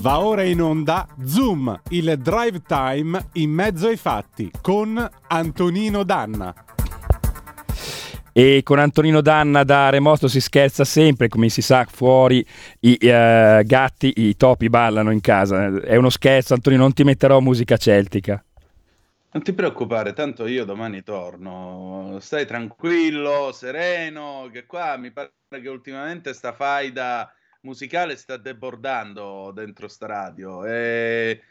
Va ora in onda Zoom, il drive time in mezzo ai fatti con Antonino Danna. E con Antonino Danna da remoto si scherza sempre, come si sa, fuori i uh, gatti, i topi ballano in casa. È uno scherzo, Antonino, non ti metterò musica celtica. Non ti preoccupare, tanto io domani torno. Stai tranquillo, sereno, che qua mi pare che ultimamente sta faida musicale sta debordando dentro sta radio. E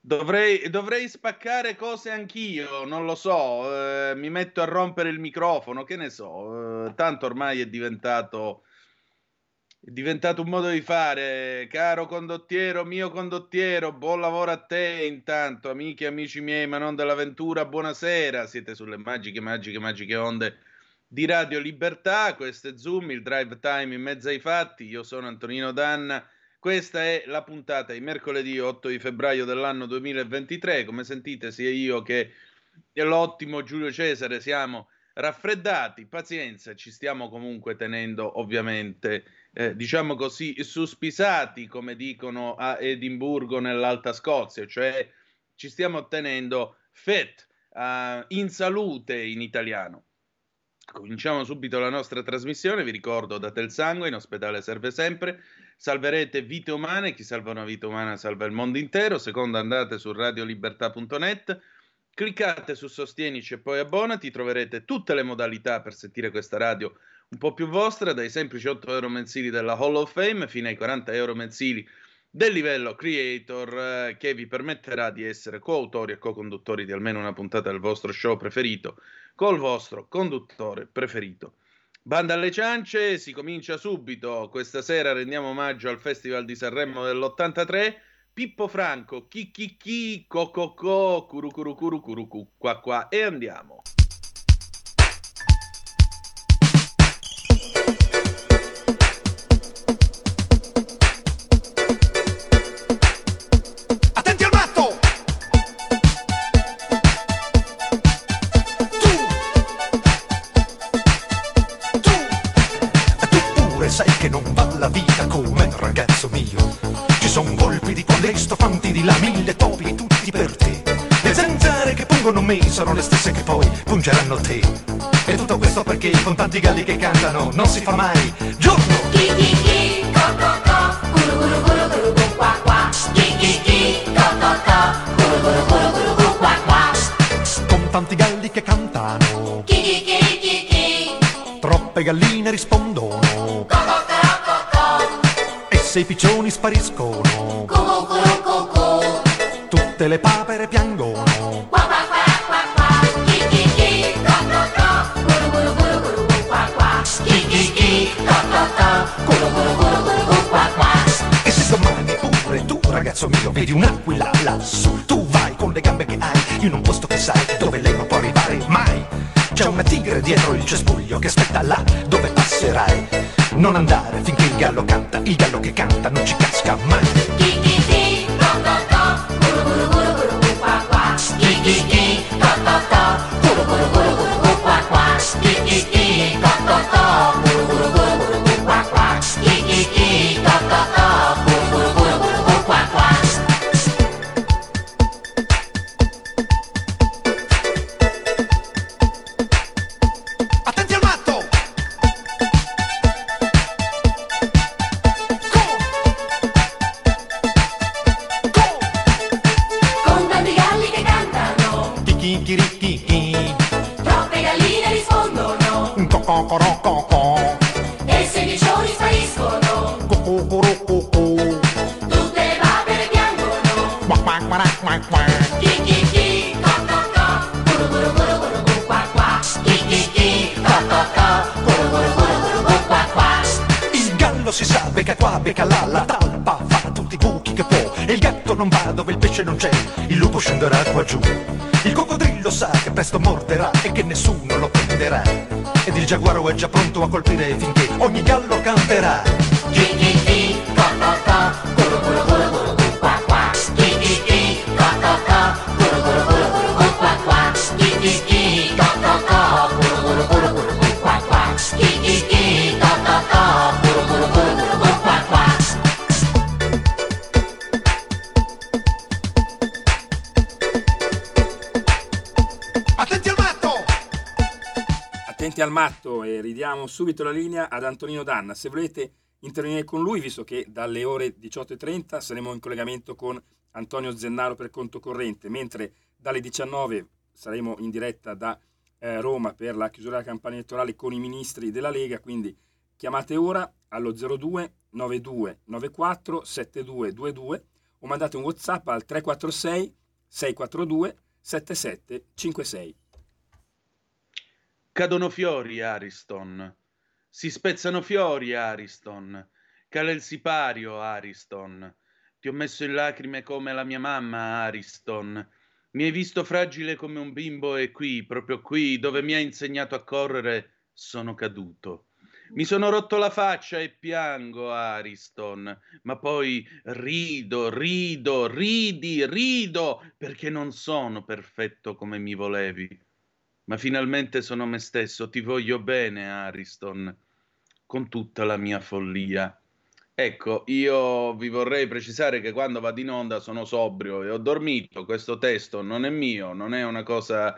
dovrei, dovrei spaccare cose anch'io, non lo so. Eh, mi metto a rompere il microfono, che ne so. Eh, tanto ormai è diventato. È diventato un modo di fare, caro condottiero, mio condottiero, buon lavoro a te intanto, amiche e amici miei, ma non dell'avventura, buonasera, siete sulle magiche, magiche, magiche onde di Radio Libertà, questo è Zoom, il drive time in mezzo ai fatti, io sono Antonino Danna, questa è la puntata di mercoledì 8 di febbraio dell'anno 2023, come sentite sia io che l'ottimo Giulio Cesare siamo raffreddati, pazienza, ci stiamo comunque tenendo ovviamente, eh, diciamo così, suspisati, come dicono a Edimburgo nell'Alta Scozia, cioè ci stiamo tenendo fit, uh, in salute in italiano. Cominciamo subito la nostra trasmissione, vi ricordo date il sangue, in ospedale serve sempre, salverete vite umane, chi salva una vita umana salva il mondo intero, secondo andate su radiolibertà.net, cliccate su Sostienici e poi abbonati, troverete tutte le modalità per sentire questa radio un po' più vostra, dai semplici 8 euro mensili della Hall of Fame fino ai 40 euro mensili del livello creator eh, che vi permetterà di essere coautori e co-conduttori di almeno una puntata del vostro show preferito col vostro conduttore preferito. Banda alle ciance, si comincia subito. Questa sera rendiamo omaggio al Festival di Sanremo dell'83. Pippo Franco, chi chi chi, co co co, curu curu curu curu cu, qua qua e andiamo. Le stesse che poi pungeranno te. E tutto questo perché con tanti galli che cantano non si fa mai giorno. Chi chi chi, co co co, guru guru guru guru gu qua qua. Chi chi chi, co co co, guru guru guru guru gu qua qua. Con tanti galli che cantano. Chi chi chi chi chi. Troppe galline rispondono. Co co co co co. E se i piccioni spariscono. Cu cu cu cu cu. Tutte le papere un'aquila lassù, tu vai con le gambe che hai in un posto che sai dove lei non può arrivare mai. C'è una tigre dietro il cespuglio che aspetta là dove passerai. Non andare finché il gallo canta, il gallo che canta non ci casca mai. Pesce non c'è, il lupo scenderà qua giù. Il coccodrillo sa che presto morderà e che nessuno lo prenderà. Ed il giaguaro è già pronto a colpire finché ogni gallo canterà. Ridiamo subito la linea ad Antonino Danna. Se volete intervenire con lui, visto che dalle ore 18.30 saremo in collegamento con Antonio Zennaro per conto corrente, mentre dalle 19 saremo in diretta da eh, Roma per la chiusura della campagna elettorale con i ministri della Lega, quindi chiamate ora allo 02 92 94 7222 o mandate un WhatsApp al 346 642 7756. Cadono fiori, Ariston. Si spezzano fiori, Ariston. Cala il sipario, Ariston. Ti ho messo in lacrime come la mia mamma, Ariston. Mi hai visto fragile come un bimbo e qui, proprio qui, dove mi hai insegnato a correre, sono caduto. Mi sono rotto la faccia e piango, Ariston, ma poi rido, rido, ridi, rido, perché non sono perfetto come mi volevi. Ma finalmente sono me stesso, ti voglio bene, Ariston, con tutta la mia follia. Ecco, io vi vorrei precisare che quando vado in onda sono sobrio e ho dormito. Questo testo non è mio, non è una cosa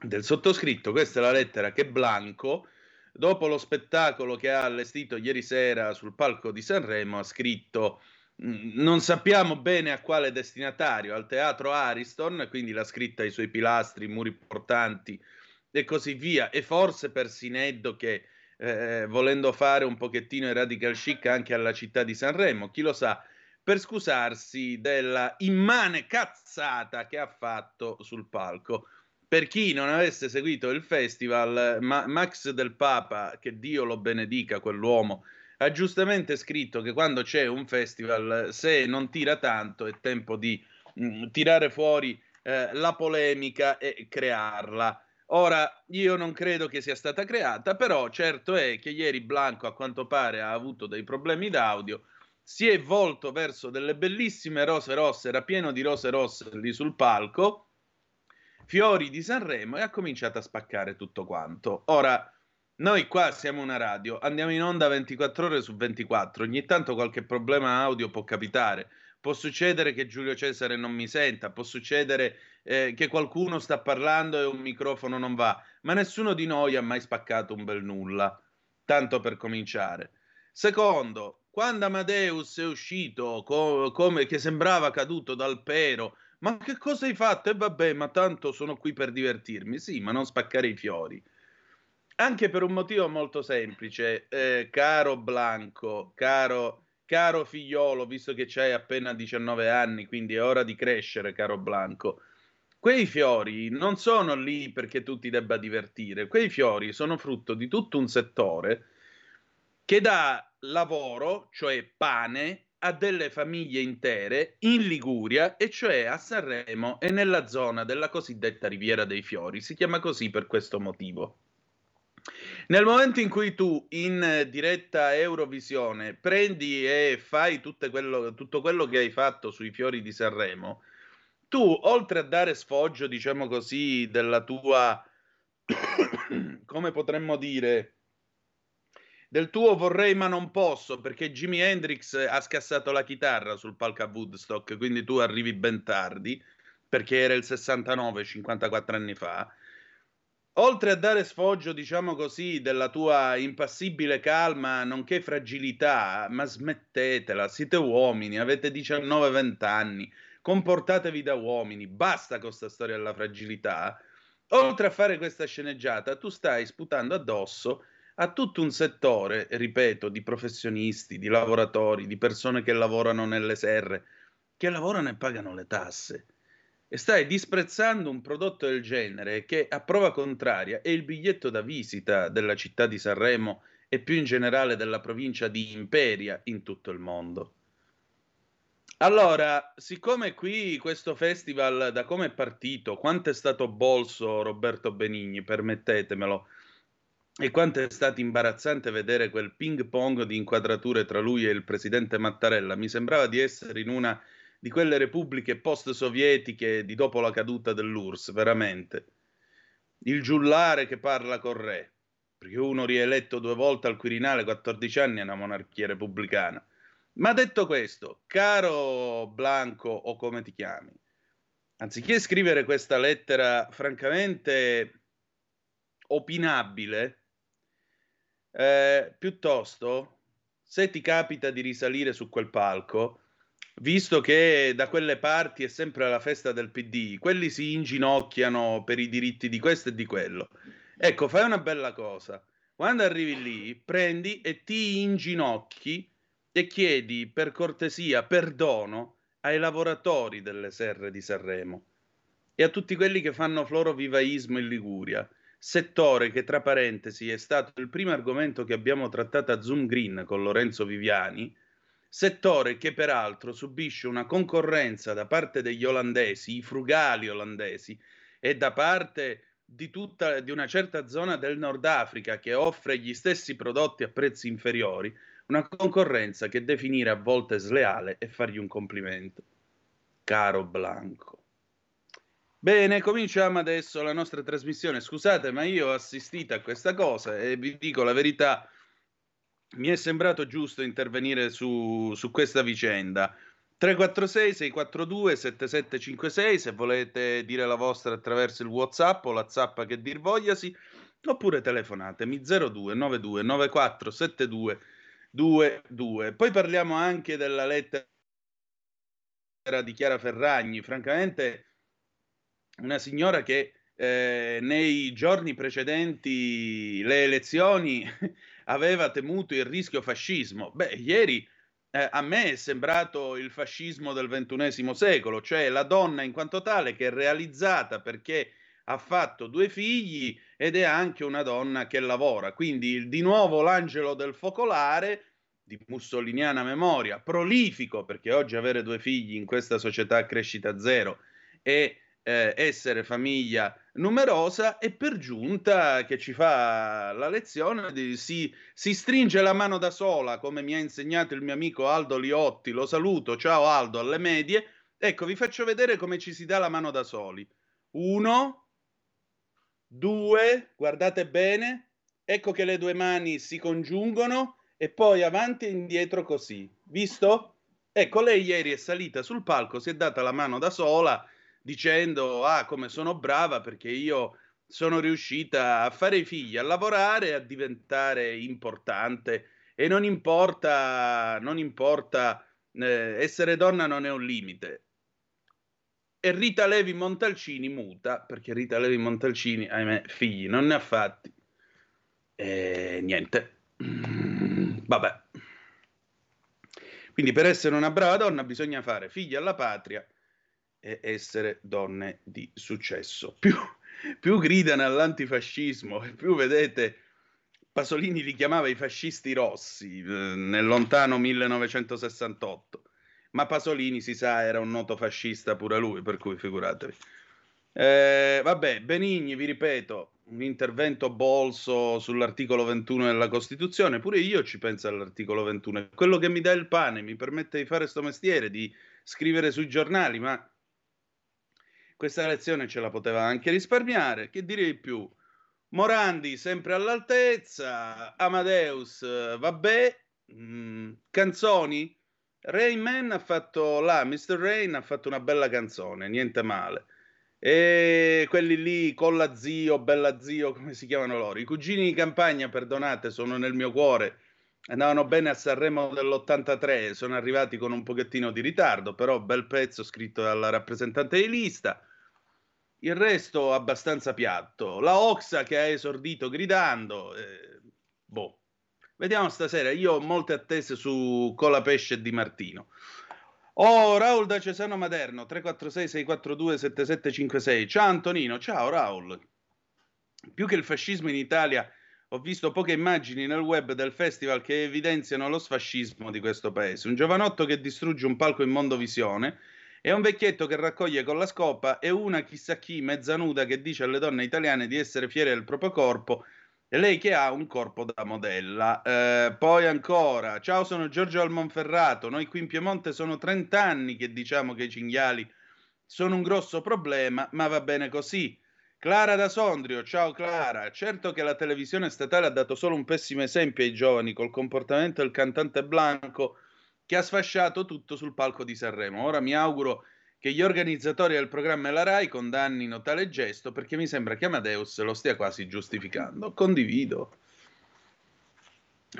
del sottoscritto. Questa è la lettera che Blanco, dopo lo spettacolo che ha allestito ieri sera sul palco di Sanremo, ha scritto. "Mm, Non sappiamo bene a quale destinatario, al teatro Ariston, quindi l'ha scritta ai suoi pilastri, muri portanti e così via, e forse per Sineddo che eh, volendo fare un pochettino i radical chic anche alla città di Sanremo, chi lo sa, per scusarsi della immane cazzata che ha fatto sul palco. Per chi non avesse seguito il festival, Ma- Max del Papa, che Dio lo benedica, quell'uomo, ha giustamente scritto che quando c'è un festival, se non tira tanto, è tempo di mm, tirare fuori eh, la polemica e crearla. Ora, io non credo che sia stata creata, però certo è che ieri Blanco a quanto pare ha avuto dei problemi d'audio, si è volto verso delle bellissime rose rosse, era pieno di rose rosse lì sul palco, fiori di Sanremo e ha cominciato a spaccare tutto quanto. Ora, noi qua siamo una radio, andiamo in onda 24 ore su 24, ogni tanto qualche problema audio può capitare. Può succedere che Giulio Cesare non mi senta, può succedere eh, che qualcuno sta parlando e un microfono non va, ma nessuno di noi ha mai spaccato un bel nulla, tanto per cominciare. Secondo, quando Amadeus è uscito co- come che sembrava caduto dal pero, ma che cosa hai fatto? E vabbè, ma tanto sono qui per divertirmi. Sì, ma non spaccare i fiori. Anche per un motivo molto semplice, eh, caro Blanco, caro, caro figliolo, visto che c'hai appena 19 anni, quindi è ora di crescere, caro Blanco. Quei fiori non sono lì perché tu ti debba divertire, quei fiori sono frutto di tutto un settore che dà lavoro, cioè pane, a delle famiglie intere in Liguria, e cioè a Sanremo e nella zona della cosiddetta Riviera dei Fiori. Si chiama così per questo motivo. Nel momento in cui tu in diretta Eurovisione prendi e fai quello- tutto quello che hai fatto sui fiori di Sanremo, tu oltre a dare sfoggio, diciamo così, della tua, come potremmo dire, del tuo vorrei ma non posso, perché Jimi Hendrix ha scassato la chitarra sul palco a Woodstock, quindi tu arrivi ben tardi, perché era il 69, 54 anni fa. Oltre a dare sfoggio, diciamo così, della tua impassibile calma, nonché fragilità, ma smettetela, siete uomini, avete 19-20 anni, comportatevi da uomini, basta con questa storia della fragilità. Oltre a fare questa sceneggiata, tu stai sputando addosso a tutto un settore, ripeto, di professionisti, di lavoratori, di persone che lavorano nelle serre, che lavorano e pagano le tasse. E stai disprezzando un prodotto del genere che a prova contraria è il biglietto da visita della città di Sanremo e più in generale della provincia di Imperia in tutto il mondo. Allora, siccome qui questo festival, da come è partito, quanto è stato bolso Roberto Benigni, permettetemelo, e quanto è stato imbarazzante vedere quel ping pong di inquadrature tra lui e il presidente Mattarella, mi sembrava di essere in una di quelle repubbliche post-sovietiche di dopo la caduta dell'URSS, veramente. Il giullare che parla col re, perché uno rieletto due volte al Quirinale, 14 anni, è una monarchia repubblicana. Ma detto questo, caro Blanco o come ti chiami, anziché scrivere questa lettera francamente opinabile, eh, piuttosto, se ti capita di risalire su quel palco, visto che da quelle parti è sempre la festa del PD, quelli si inginocchiano per i diritti di questo e di quello. Ecco, fai una bella cosa. Quando arrivi lì, prendi e ti inginocchi e chiedi per cortesia perdono ai lavoratori delle serre di Sanremo e a tutti quelli che fanno florovivaismo in Liguria, settore che tra parentesi è stato il primo argomento che abbiamo trattato a Zoom Green con Lorenzo Viviani, settore che peraltro subisce una concorrenza da parte degli olandesi, i frugali olandesi, e da parte di, tutta, di una certa zona del Nord Africa che offre gli stessi prodotti a prezzi inferiori, una concorrenza che definire a volte sleale e fargli un complimento. Caro Blanco. Bene, cominciamo adesso la nostra trasmissione. Scusate, ma io ho assistito a questa cosa e vi dico la verità, mi è sembrato giusto intervenire su, su questa vicenda. 346 642 7756 se volete dire la vostra attraverso il whatsapp o la zappa che dir vogliasi oppure telefonatemi 02 92 94 72 22 poi parliamo anche della lettera di Chiara Ferragni francamente una signora che eh, nei giorni precedenti le elezioni aveva temuto il rischio fascismo. Beh, ieri eh, a me è sembrato il fascismo del ventunesimo secolo, cioè la donna in quanto tale che è realizzata perché ha fatto due figli ed è anche una donna che lavora. Quindi di nuovo l'angelo del focolare di mussoliniana memoria, prolifico perché oggi avere due figli in questa società a crescita zero è eh, essere famiglia numerosa e per giunta che ci fa la lezione di, si, si, stringe la mano da sola, come mi ha insegnato il mio amico Aldo Liotti, lo saluto, ciao Aldo, alle medie. Ecco, vi faccio vedere come ci si dà la mano da soli. Uno, due, guardate bene, ecco che le due mani si congiungono e poi avanti e indietro così. Visto? Ecco, lei ieri è salita sul palco, si è data la mano da sola dicendo ah come sono brava perché io sono riuscita a fare i figli, a lavorare, a diventare importante e non importa, non importa eh, essere donna non è un limite. E Rita Levi Montalcini muta perché Rita Levi Montalcini, ahimè, figli non ne ha fatti. E niente. Vabbè. Quindi per essere una brava donna bisogna fare figli alla patria e essere donne di successo. Più, più gridano all'antifascismo, più vedete, Pasolini li chiamava i fascisti rossi eh, nel lontano 1968, ma Pasolini si sa era un noto fascista pure lui, per cui figuratevi. Eh, vabbè, Benigni, vi ripeto, un intervento bolso sull'articolo 21 della Costituzione, pure io ci penso all'articolo 21, quello che mi dà il pane, mi permette di fare questo mestiere, di scrivere sui giornali, ma questa lezione ce la poteva anche risparmiare. Che direi più? Morandi sempre all'altezza, Amadeus vabbè, mm, canzoni. Rayman ha fatto là, Mr. Rain ha fatto una bella canzone, niente male. E quelli lì, Colla Zio, Bella Zio, come si chiamano loro? I cugini di campagna, perdonate, sono nel mio cuore. Andavano bene a Sanremo dell'83, sono arrivati con un pochettino di ritardo, però bel pezzo scritto dalla rappresentante di lista il resto abbastanza piatto. La Oxa che ha esordito gridando, eh, boh. Vediamo stasera, io ho molte attese su Colapesce Di Martino. Oh, Raul da Cesano Maderno, 346-642-7756. Ciao Antonino, ciao Raul. Più che il fascismo in Italia, ho visto poche immagini nel web del festival che evidenziano lo sfascismo di questo paese. Un giovanotto che distrugge un palco in mondovisione e un vecchietto che raccoglie con la scopa e una chissà chi mezza nuda che dice alle donne italiane di essere fiere del proprio corpo e lei che ha un corpo da modella. Eh, poi ancora, ciao sono Giorgio Almonferrato, noi qui in Piemonte sono 30 anni che diciamo che i cinghiali sono un grosso problema, ma va bene così. Clara da Sondrio, ciao Clara. Certo che la televisione statale ha dato solo un pessimo esempio ai giovani col comportamento del cantante Blanco che ha sfasciato tutto sul palco di Sanremo. Ora mi auguro che gli organizzatori del programma e la RAI condannino tale gesto perché mi sembra che Amadeus lo stia quasi giustificando. Condivido.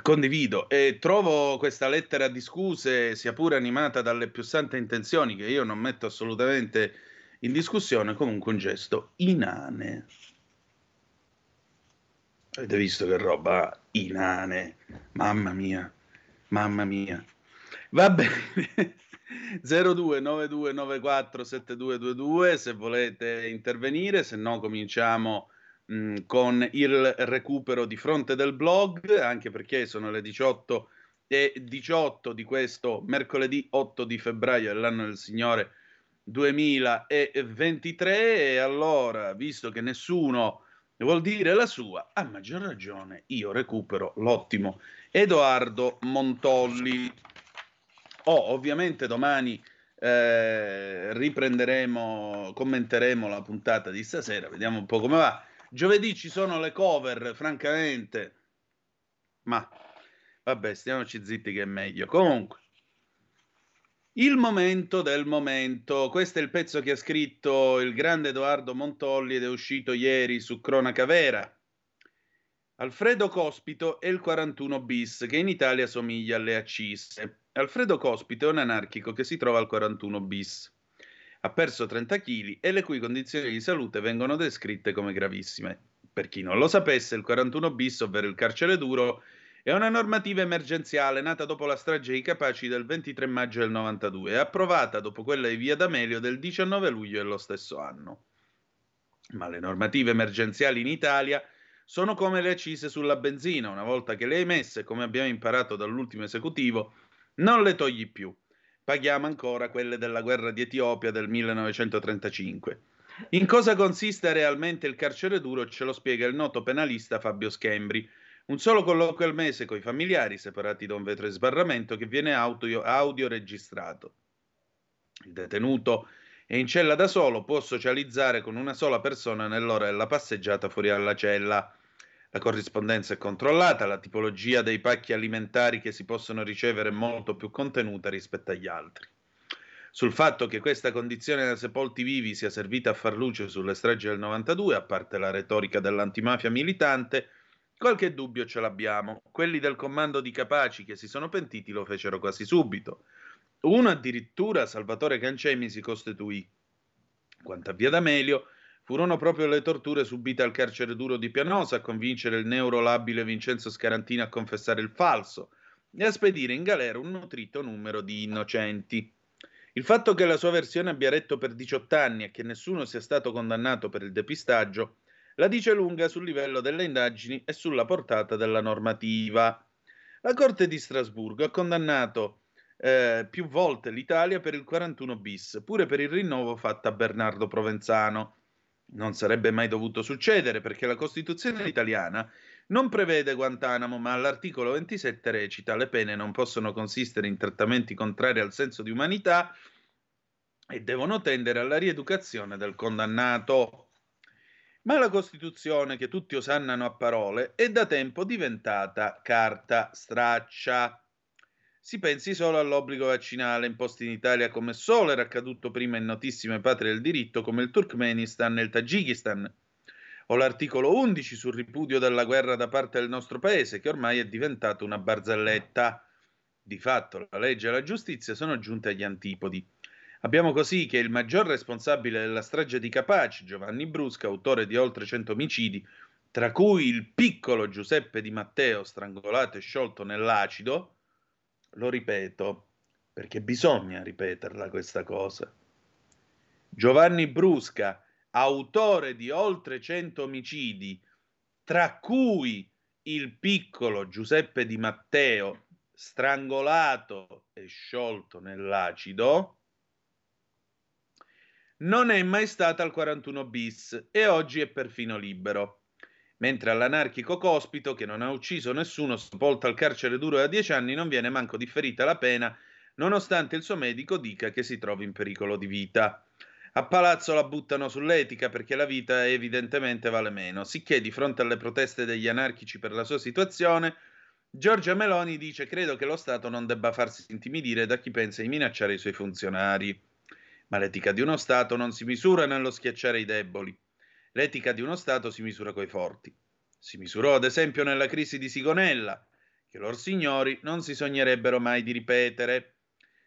Condivido e trovo questa lettera di scuse, sia pure animata dalle più sante intenzioni, che io non metto assolutamente in discussione comunque un gesto inane. Avete visto che roba inane? Mamma mia, mamma mia. Va bene. 0292947222 se volete intervenire, se no cominciamo mh, mm, con il recupero di fronte del blog, anche perché sono le 18 e 18 di questo mercoledì 8 di febbraio dell'anno del Signore 2023 e allora, visto che nessuno vuol dire la sua, a maggior ragione io recupero l'ottimo Edoardo Montolli. Oh, ovviamente domani eh, riprenderemo, commenteremo la puntata di stasera, vediamo un po' come va. Giovedì ci sono le cover, francamente, ma vabbè, stiamoci zitti che è meglio. Comunque, il momento del momento, questo è il pezzo che ha scritto il grande Edoardo Montolli ed è uscito ieri su Cronaca Vera. Alfredo Cospito è il 41 bis, che in Italia somiglia alle accise. Alfredo Cospito è un anarchico che si trova al 41 bis. Ha perso 30 kg e le cui condizioni di salute vengono descritte come gravissime. Per chi non lo sapesse, il 41 bis, ovvero il carcere duro, è una normativa emergenziale nata dopo la strage di Capaci del 23 maggio del 92 e approvata dopo quella di Via D'Amelio del 19 luglio dello stesso anno. Ma le normative emergenziali in Italia sono come le accise sulla benzina, una volta che le hai messe, come abbiamo imparato dall'ultimo esecutivo, non le togli più. Paghiamo ancora quelle della guerra di Etiopia del 1935. In cosa consiste realmente il carcere duro ce lo spiega il noto penalista Fabio Schembri, un solo colloquio al mese con i familiari, separati da un vetro di sbarramento, che viene audio, audio registrato. Il detenuto è in cella da solo, può socializzare con una sola persona nell'ora della passeggiata fuori dalla cella. La corrispondenza è controllata, la tipologia dei pacchi alimentari che si possono ricevere è molto più contenuta rispetto agli altri. Sul fatto che questa condizione da sepolti vivi sia servita a far luce sulle stragi del 92, a parte la retorica dell'antimafia militante, Qualche dubbio ce l'abbiamo. Quelli del comando di Capaci che si sono pentiti lo fecero quasi subito. Uno addirittura, Salvatore Cancemi, si costituì. Quanto a Via D'Amelio, furono proprio le torture subite al carcere duro di Pianosa a convincere il neurolabile Vincenzo Scarantino a confessare il falso e a spedire in galera un nutrito numero di innocenti. Il fatto che la sua versione abbia retto per 18 anni e che nessuno sia stato condannato per il depistaggio la dice lunga sul livello delle indagini e sulla portata della normativa. La Corte di Strasburgo ha condannato eh, più volte l'Italia per il 41 bis, pure per il rinnovo fatto a Bernardo Provenzano. Non sarebbe mai dovuto succedere perché la Costituzione italiana non prevede Guantanamo, ma all'articolo 27 recita le pene non possono consistere in trattamenti contrari al senso di umanità e devono tendere alla rieducazione del condannato. Ma la Costituzione, che tutti osannano a parole, è da tempo diventata carta straccia. Si pensi solo all'obbligo vaccinale imposto in Italia come solo era accaduto prima in notissime patrie del diritto come il Turkmenistan e il Tagikistan, o l'articolo 11 sul ripudio della guerra da parte del nostro paese, che ormai è diventato una barzelletta. Di fatto la legge e la giustizia sono giunte agli antipodi. Abbiamo così che il maggior responsabile della strage di Capaci, Giovanni Brusca, autore di oltre 100 omicidi, tra cui il piccolo Giuseppe Di Matteo strangolato e sciolto nell'acido, lo ripeto, perché bisogna ripeterla questa cosa. Giovanni Brusca, autore di oltre 100 omicidi, tra cui il piccolo Giuseppe Di Matteo, strangolato e sciolto nell'acido, non è mai stata al 41 bis e oggi è perfino libero. Mentre all'anarchico Cospito, che non ha ucciso nessuno, sepolto al carcere duro da dieci anni, non viene manco differita la pena, nonostante il suo medico dica che si trovi in pericolo di vita. A palazzo la buttano sull'etica perché la vita evidentemente vale meno, sicché di fronte alle proteste degli anarchici per la sua situazione, Giorgia Meloni dice credo che lo Stato non debba farsi intimidire da chi pensa di minacciare i suoi funzionari. Ma l'etica di uno Stato non si misura nello schiacciare i deboli. L'etica di uno Stato si misura coi forti. Si misurò ad esempio nella crisi di Sigonella, che lor signori non si sognerebbero mai di ripetere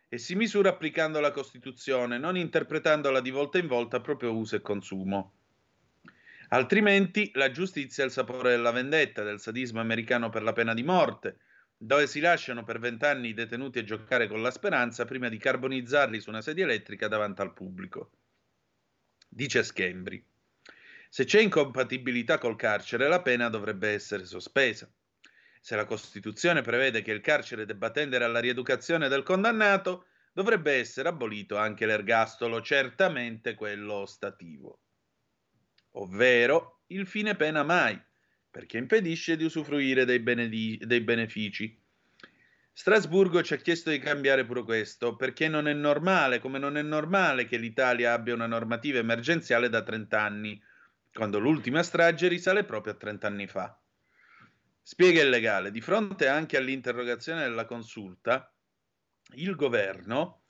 e si misura applicando la Costituzione, non interpretandola di volta in volta a proprio uso e consumo. Altrimenti la giustizia è il sapore della vendetta, del sadismo americano per la pena di morte, dove si lasciano per vent'anni i detenuti a giocare con la speranza prima di carbonizzarli su una sedia elettrica davanti al pubblico. Dice Schembri. Se c'è incompatibilità col carcere, la pena dovrebbe essere sospesa. Se la Costituzione prevede che il carcere debba tendere alla rieducazione del condannato, dovrebbe essere abolito anche l'ergastolo, certamente quello ostativo. Ovvero il fine pena mai, perché impedisce di usufruire dei, benedi- dei benefici. Strasburgo ci ha chiesto di cambiare pure questo, perché non è normale, come non è normale che l'Italia abbia una normativa emergenziale da 30 anni, quando l'ultima strage risale proprio a 30 anni fa. Spiega il legale, di fronte anche all'interrogazione della consulta, il governo,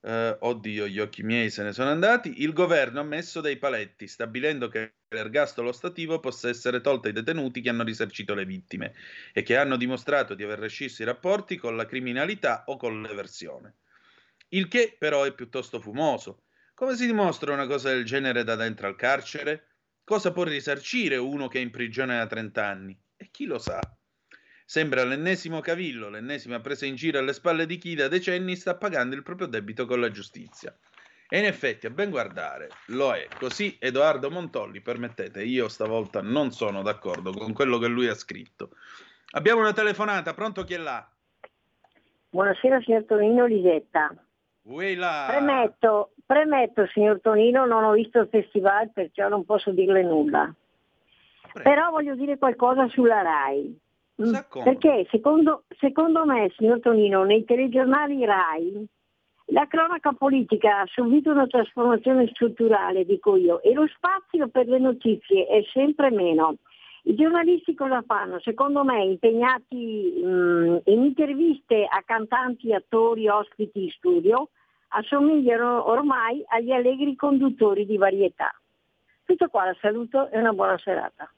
eh, oddio gli occhi miei se ne sono andati, il governo ha messo dei paletti stabilendo che l'ergastolo stativo possa essere tolto ai detenuti che hanno risarcito le vittime e che hanno dimostrato di aver rescisso i rapporti con la criminalità o con l'eversione. Il che però è piuttosto fumoso. Come si dimostra una cosa del genere da dentro al carcere? Cosa può risarcire uno che è in prigione da 30 anni? E chi lo sa? Sembra l'ennesimo cavillo, l'ennesima presa in giro alle spalle di chi da decenni sta pagando il proprio debito con la giustizia. E in effetti, a ben guardare, lo è. Così Edoardo Montolli, permettete, io stavolta non sono d'accordo con quello che lui ha scritto. Abbiamo una telefonata, pronto chi è là? Buonasera signor Tonino Lisetta. Premetto, premetto signor Tonino, non ho visto il festival perciò non posso dirle nulla. Prego. Però voglio dire qualcosa sulla RAI. Mm, S'accomoda. Perché secondo, secondo me, signor Tonino, nei telegiornali RAI la cronaca politica ha subito una trasformazione strutturale, dico io, e lo spazio per le notizie è sempre meno. I giornalisti cosa fanno? Secondo me impegnati mm, in interviste a cantanti, attori, ospiti in studio, assomigliano ormai agli allegri conduttori di varietà. Tutto qua, saluto e una buona serata.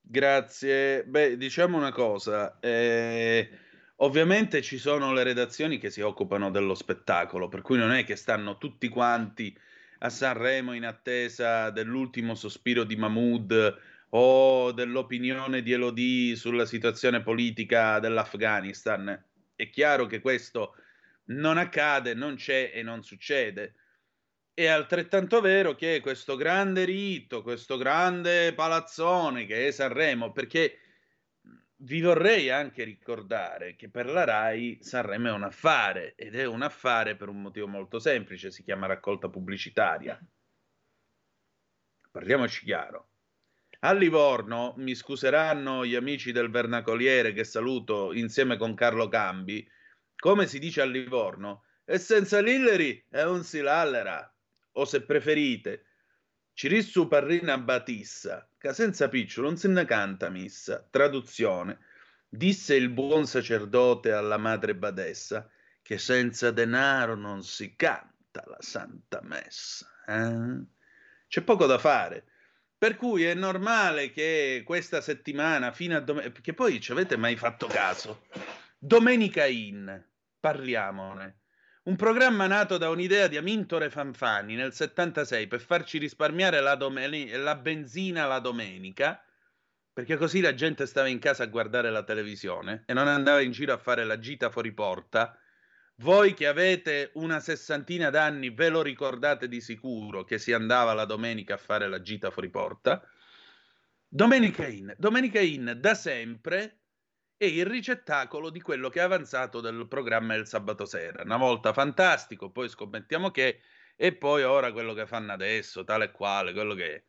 Grazie. Beh, diciamo una cosa, eh, ovviamente ci sono le redazioni che si occupano dello spettacolo, per cui non è che stanno tutti quanti a Sanremo in attesa dell'ultimo sospiro di Mahmood o dell'opinione di Elodie sulla situazione politica dell'Afghanistan. È chiaro che questo non accade, non c'è e non succede. È altrettanto vero che questo grande rito, questo grande palazzone che è Sanremo, perché vi vorrei anche ricordare che per la RAI Sanremo è un affare ed è un affare per un motivo molto semplice, si chiama raccolta pubblicitaria. Parliamoci chiaro. A Livorno, mi scuseranno gli amici del Vernacoliere che saluto insieme con Carlo Cambi, come si dice a Livorno, e senza Lilleri è un silallera o se preferite, Cirissu Parrina Batissa, che senza picciolo non se ne canta missa. Traduzione. Disse il buon sacerdote alla madre badessa che senza denaro non si canta la santa messa. eh? C'è poco da fare. Per cui è normale che questa settimana, fino a domenica, perché poi ci avete mai fatto caso? Domenica In, parliamone. Un programma nato da un'idea di Amintore Fanfani nel 76 per farci risparmiare la, domeni- la benzina la domenica, perché così la gente stava in casa a guardare la televisione e non andava in giro a fare la gita fuori porta. Voi che avete una sessantina d'anni ve lo ricordate di sicuro che si andava la domenica a fare la gita fuori porta. Domenica In. Domenica In da sempre è il ricettacolo di quello che è avanzato del programma del sabato sera. Una volta fantastico, poi scommettiamo che, e poi ora quello che fanno adesso, tale e quale, quello che è.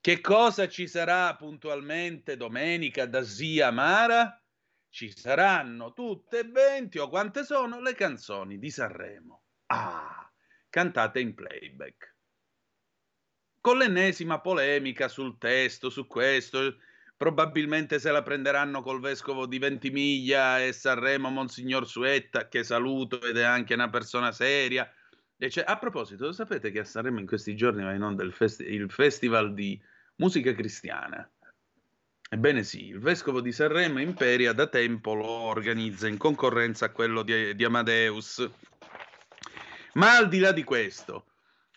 Che cosa ci sarà puntualmente domenica da Zia Mara? Ci saranno tutte e 20 o quante sono le canzoni di Sanremo. Ah, cantate in playback. Con l'ennesima polemica sul testo, su questo, probabilmente se la prenderanno col vescovo di Ventimiglia e Sanremo Monsignor Suetta, che saluto ed è anche una persona seria. a proposito, sapete che a Sanremo in questi giorni va in onda il, festi- il festival di musica cristiana? Ebbene sì, il vescovo di Sanremo Imperia da tempo lo organizza in concorrenza a quello di, di Amadeus. Ma al di là di questo,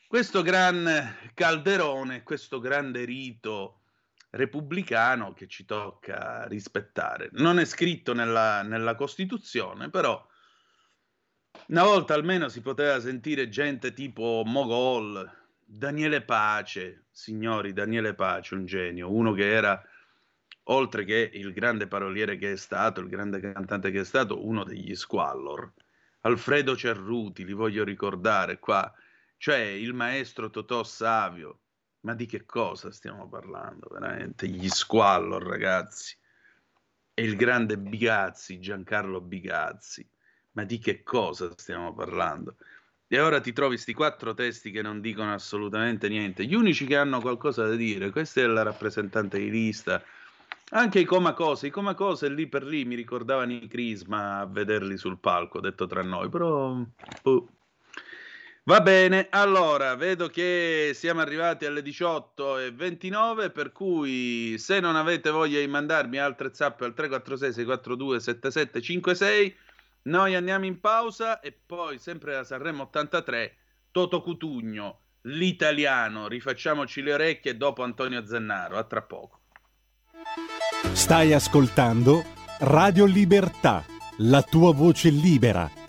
questo gran calderone, questo grande rito repubblicano che ci tocca rispettare. Non è scritto nella, nella Costituzione, però una volta almeno si poteva sentire gente tipo Mogol, Daniele Pace, signori, Daniele Pace, un genio, uno che era, oltre che il grande paroliere che è stato, il grande cantante che è stato, uno degli Squallor. Alfredo Cerruti, li voglio ricordare qua, cioè il maestro Totò Savio, ma di che cosa stiamo parlando, veramente? Gli Squallor, ragazzi. E il grande Bigazzi, Giancarlo Bigazzi. Ma di che cosa stiamo parlando? E ora ti trovi questi quattro testi che non dicono assolutamente niente. Gli unici che hanno qualcosa da dire, questa è la rappresentante di lista. Anche i Comacose, i Comacose lì per lì mi ricordavano i Crisma a vederli sul palco, detto tra noi, però... Boh. Va bene, allora vedo che siamo arrivati alle 18.29, per cui se non avete voglia di mandarmi altre zappe al 346 642 7756, noi andiamo in pausa e poi sempre da Sanremo 83, Toto Cutugno, l'italiano, rifacciamoci le orecchie dopo Antonio Zennaro, a tra poco. Stai ascoltando Radio Libertà, la tua voce libera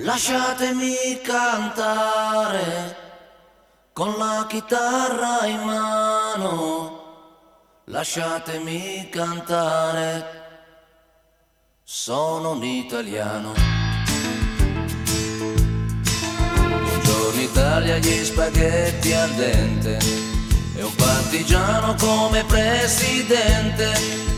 Lasciatemi cantare con la chitarra in mano. Lasciatemi cantare, sono un italiano. Buongiorno Italia, gli spaghetti al dente e un partigiano come presidente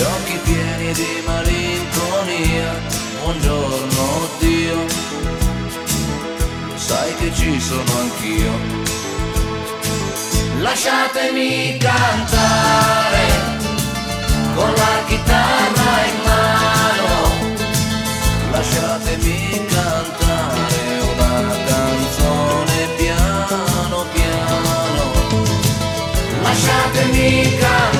gli occhi pieni di malinconia, buongiorno Dio, sai che ci sono anch'io. Lasciatemi cantare con la chitarra in mano, lasciatemi cantare una canzone piano piano, lasciatemi cantare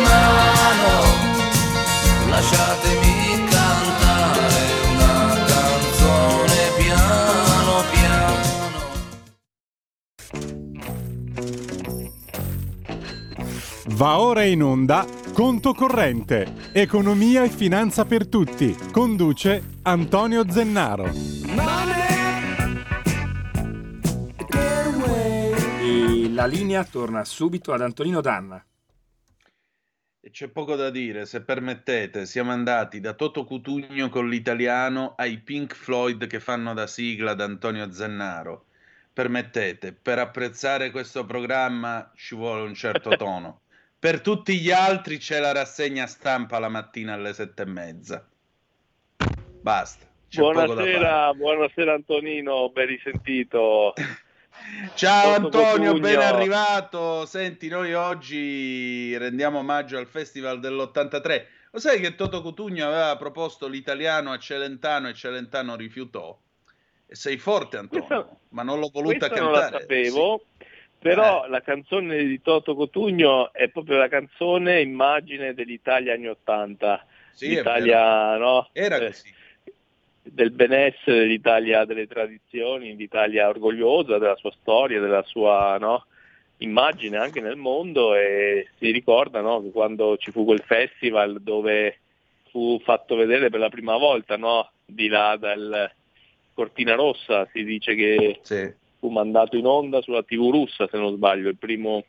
lasciatemi cantare una canzone piano piano. Va ora in onda Conto Corrente, Economia e Finanza per Tutti. Conduce Antonio Zennaro. E la linea torna subito ad Antonino Danna. C'è poco da dire, se permettete, siamo andati da Toto Cutugno con l'italiano ai Pink Floyd che fanno da sigla ad Antonio Zennaro. Permettete, per apprezzare questo programma ci vuole un certo tono. Per tutti gli altri c'è la rassegna stampa la mattina alle sette e mezza. Basta. Buonasera, buonasera Antonino, ben risentito. Ciao Antonio, ben arrivato. Senti, noi oggi rendiamo omaggio al Festival dell'83. Lo sai che Toto Cutugno aveva proposto l'italiano a Celentano e Celentano rifiutò? E sei forte Antonio, Questa- ma non l'ho voluta Questa non la cantare. sapevo, però Eh. la canzone di Toto Cotugno è proprio la canzone immagine dell'Italia anni 80. Sì, sì, L'Italia, no? Era Eh, così. Del benessere, l'Italia delle tradizioni, l'Italia orgogliosa della sua storia, della sua no, immagine anche nel mondo e si ricorda no, che quando ci fu quel festival dove fu fatto vedere per la prima volta no, di là dal Cortina Rossa, si dice che Sì. fu mandato in onda sulla TV russa se non sbaglio, il primo,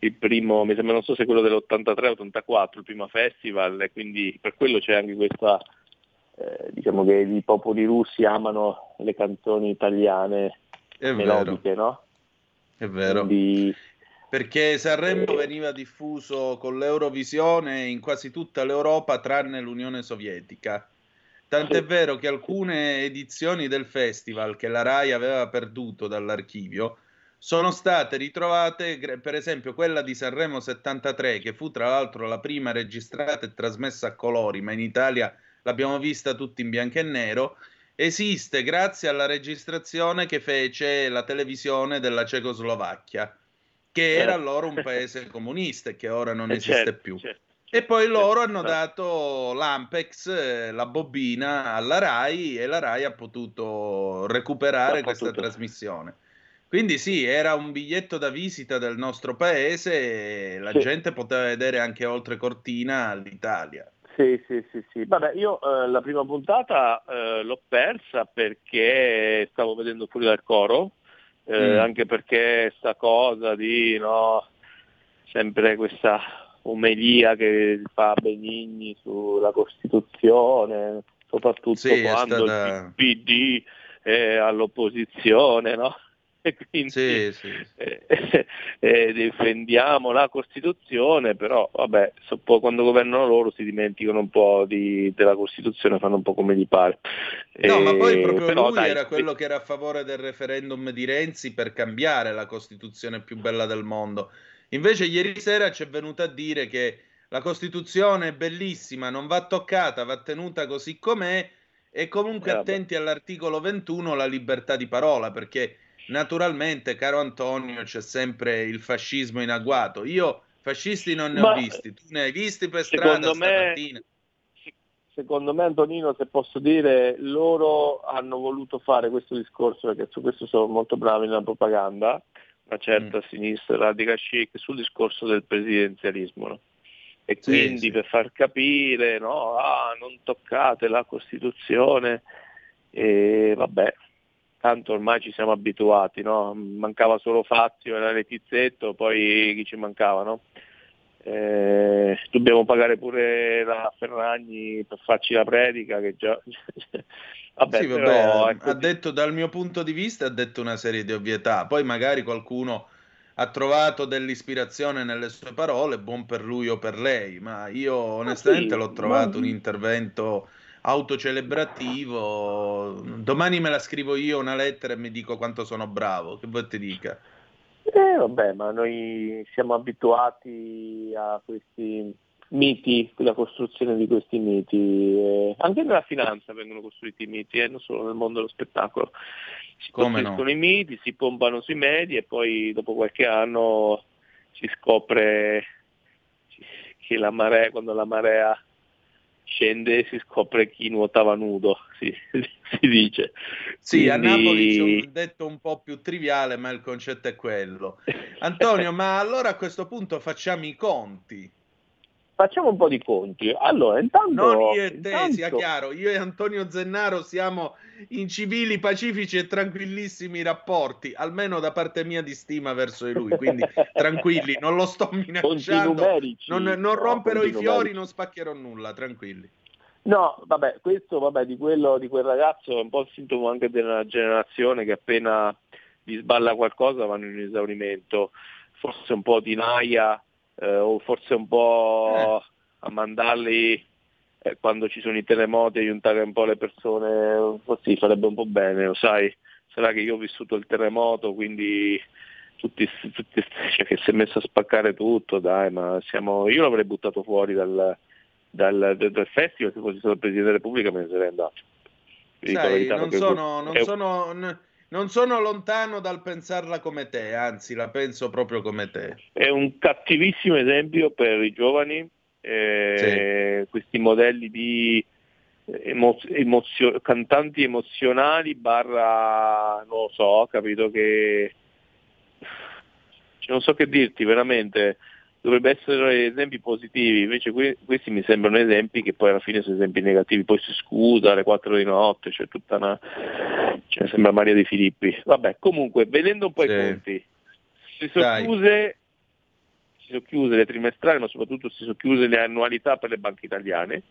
il primo mi sembra non so se quello dell'83-84, il primo festival e quindi per quello c'è anche questa eh, diciamo che i popoli russi amano le canzoni italiane È vero, melodiche, no? è vero. Quindi Perché Sanremo Eh. veniva diffuso con l'Eurovisione in quasi tutta l'Europa tranne l'Unione Sovietica. Tant'è Sì. vero che alcune edizioni del festival che la RAI aveva perduto dall'archivio sono state ritrovate, per esempio quella di Sanremo 73, che fu tra l'altro la prima registrata e trasmessa a colori, ma in Italia l'abbiamo vista tutti in bianco e nero, esiste grazie alla registrazione che fece la televisione della Cecoslovacchia, che era Eh. allora un paese comunista e che ora non eh, esiste certo, più. certo. E poi loro Certo. hanno dato l'Ampex, eh, la bobina alla RAI e la RAI ha potuto recuperare Ha questa potuto. trasmissione. Quindi sì, era un biglietto da visita del nostro paese e la gente poteva vedere anche oltre cortina l'Italia. Sì, sì, sì, sì. Vabbè, io eh, la prima puntata eh, l'ho persa perché stavo vedendo fuori dal coro, eh, Mm. anche perché sta cosa di no, sempre questa omelia che fa Benigni sulla Costituzione, soprattutto Sì, quando stata- il PD è all'opposizione, no? E quindi Sì, sì. eh, eh, difendiamo la Costituzione, però vabbè, so- poi quando governano loro si dimenticano un po' di- della Costituzione, fanno un po' come gli pare. No, ma poi Eh, proprio però lui dai, era quello che era a favore del referendum di Renzi per cambiare la Costituzione più bella del mondo. Invece ieri sera ci è venuto a dire che la Costituzione è bellissima, non va toccata, va tenuta così com'è e comunque Eh, attenti all'articolo 21, la libertà di parola, perché naturalmente, caro Antonio, c'è sempre il fascismo in agguato. Io fascisti non ne ho Ma- visti, tu ne hai visti per strada Secondo me, stamattina? secondo me Antonino, se posso dire, loro hanno voluto fare questo discorso, perché su questo sono molto bravi nella propaganda, una certa Mm. sinistra radical chic, sul discorso del presidenzialismo. no? E Sì, quindi sì. per far capire, no, ah, non toccate la Costituzione, e vabbè, tanto ormai ci siamo abituati, no? mancava solo Fazio e Letizzetto, poi chi ci mancava, no? eh, dobbiamo pagare pure la Ferragni per farci la predica che già... vabbè, Sì, vabbè, però, ha- ecco, ha detto dal mio punto di vista, ha detto una serie di ovvietà. Poi magari qualcuno ha trovato dell'ispirazione nelle sue parole, buon per lui o per lei, ma io onestamente sì, l'ho trovato ma- un intervento autocelebrativo. Domani me la scrivo io una lettera e mi dico quanto sono bravo, che vuoi ti dica? Eh, vabbè, ma noi siamo abituati a questi miti, la costruzione di questi miti. eh, Anche nella finanza vengono costruiti i miti, eh, non solo nel mondo dello spettacolo. Si Come no? costruiscono i miti, si pompano sui media e poi dopo qualche anno si scopre che la marea, quando la marea scende si scopre chi nuotava nudo, si, si dice. Sì, a Quindi- Napoli c'è un detto un po' più triviale, ma il concetto è quello. Antonio, ma allora a questo punto facciamo i conti. Facciamo un po' di conti. Allora, intanto... Non io e te, intanto- sia chiaro, io e Antonio Zennaro siamo in civili, pacifici e tranquillissimi rapporti, almeno da parte mia di stima verso di lui, quindi tranquilli, non lo sto minacciando, non, non No, romperò conti i fiori, non spaccherò nulla, tranquilli. No, vabbè, questo vabbè, di, quello, di quel ragazzo è un po' il sintomo anche della generazione che appena gli sballa qualcosa vanno in esaurimento, forse un po' di naia eh, o forse un po' a mandarli eh, quando ci sono i terremoti, aiutare un po' le persone, forse gli farebbe un po' bene, lo sai, sarà che io ho vissuto il terremoto, quindi tutti, tutti cioè, che si è messo a spaccare tutto, dai, ma siamo, io l'avrei buttato fuori dal, dal, dal- festival, se fossi stato il Presidente della Repubblica me ne sarei andato. Sai, non sono, non, sono, n- non sono lontano dal pensarla come te, anzi la penso proprio come te. è un cattivissimo esempio per i giovani, eh, questi modelli di emo- emozio- cantanti emozionali barra, non lo so, capito che non so che dirti, veramente dovrebbe essere esempi positivi, invece que- questi mi sembrano esempi che poi alla fine sono esempi negativi, poi si scusa alle 4 di notte, c'è tutta una... cioè, sembra Maria De Filippi. Vabbè, comunque, vedendo un po' Sì. i conti, si sono chiuse si sono chiuse le trimestrali, ma soprattutto si sono chiuse le annualità per le banche italiane,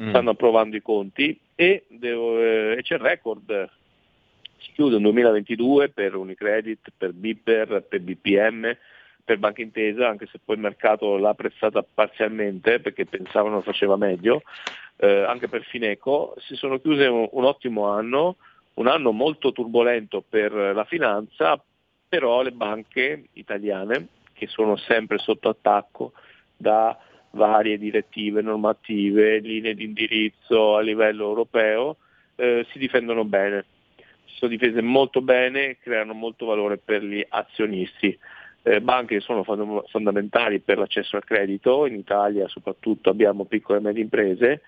Mm. stanno approvando i conti e, devo- eh, e c'è il record. Si chiude un 2022 per Unicredit, per Bipper, per BPM, per Banca Intesa, anche se poi il mercato l'ha apprezzata parzialmente perché pensavano faceva meglio, eh, anche per Fineco, si sono chiuse un, un ottimo anno, un anno molto turbolento per la finanza, però le banche italiane, che sono sempre sotto attacco da varie direttive normative, linee di indirizzo a livello europeo, eh, si difendono bene. Si sono difese molto bene, creano molto valore per gli azionisti. Eh, banche che sono fond- fondamentali per l'accesso al credito, in Italia soprattutto abbiamo piccole e medie imprese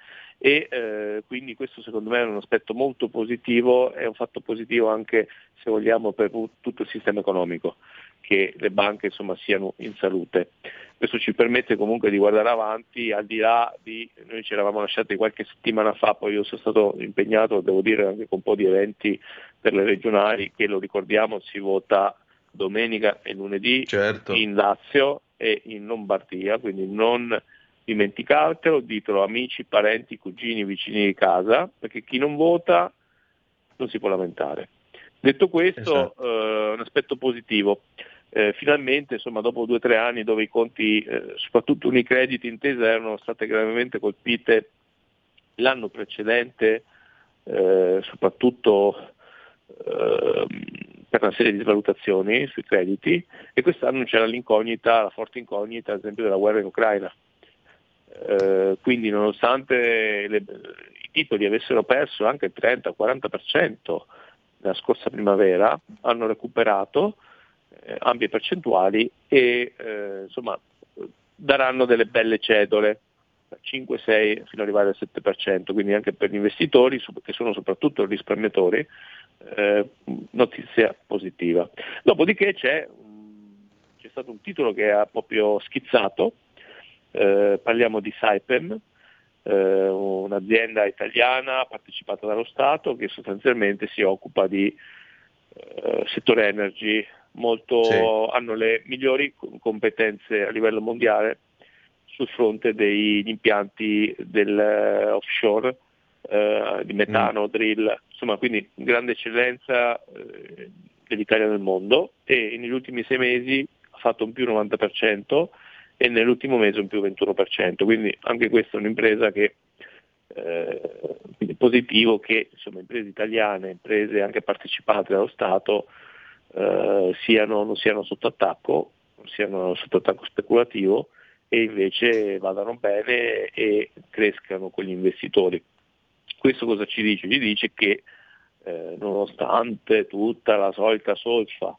e eh, quindi questo secondo me è un aspetto molto positivo, è un fatto positivo anche se vogliamo per tutto il sistema economico, che le banche insomma siano in salute. Questo ci permette comunque di guardare avanti al di là di, noi ci eravamo lasciati qualche settimana fa, poi io sono stato impegnato, devo dire, anche con un po' di eventi per le regionali, che lo ricordiamo si vota domenica e lunedì Certo. in Lazio e in Lombardia, quindi non dimenticatelo, ditelo amici, parenti, cugini, vicini di casa, perché chi non vota non si può lamentare. Detto questo, Esatto. eh, un aspetto positivo. Eh, finalmente, insomma, dopo due o tre anni dove i conti, eh, soprattutto Unicredit Intesa, erano state gravemente colpite l'anno precedente, eh, soprattutto ehm, per una serie di valutazioni sui crediti, e quest'anno c'era l'incognita, la forte incognita, ad esempio, della guerra in Ucraina. Eh, quindi nonostante le- i titoli avessero perso anche il 30-40% nella scorsa primavera, hanno recuperato eh, ampie percentuali e eh, insomma daranno delle belle cedole, 5-6 fino ad arrivare al 7%, quindi anche per gli investitori che sono soprattutto risparmiatori, eh, notizia positiva. Dopodiché c'è, mm, c'è stato un titolo che ha proprio schizzato, eh, parliamo di Saipem, eh, un'azienda italiana partecipata dallo Stato che sostanzialmente si occupa di eh, settore energy, molto, Sì. hanno le migliori com- competenze a livello mondiale sul fronte degli impianti del eh, offshore, eh, di metano, drill, insomma quindi grande eccellenza eh, dell'Italia nel mondo e negli ultimi sei mesi ha fatto un più 90% e nell'ultimo mese un più 21%, quindi anche questa è un'impresa che eh, quindi positivo che insomma, imprese italiane, imprese anche partecipate dallo Stato eh, siano, non siano sotto attacco, non siano sotto attacco speculativo e invece vadano bene e crescano con gli investitori. Questo cosa ci dice? Ci dice che eh, nonostante tutta la solita solfa,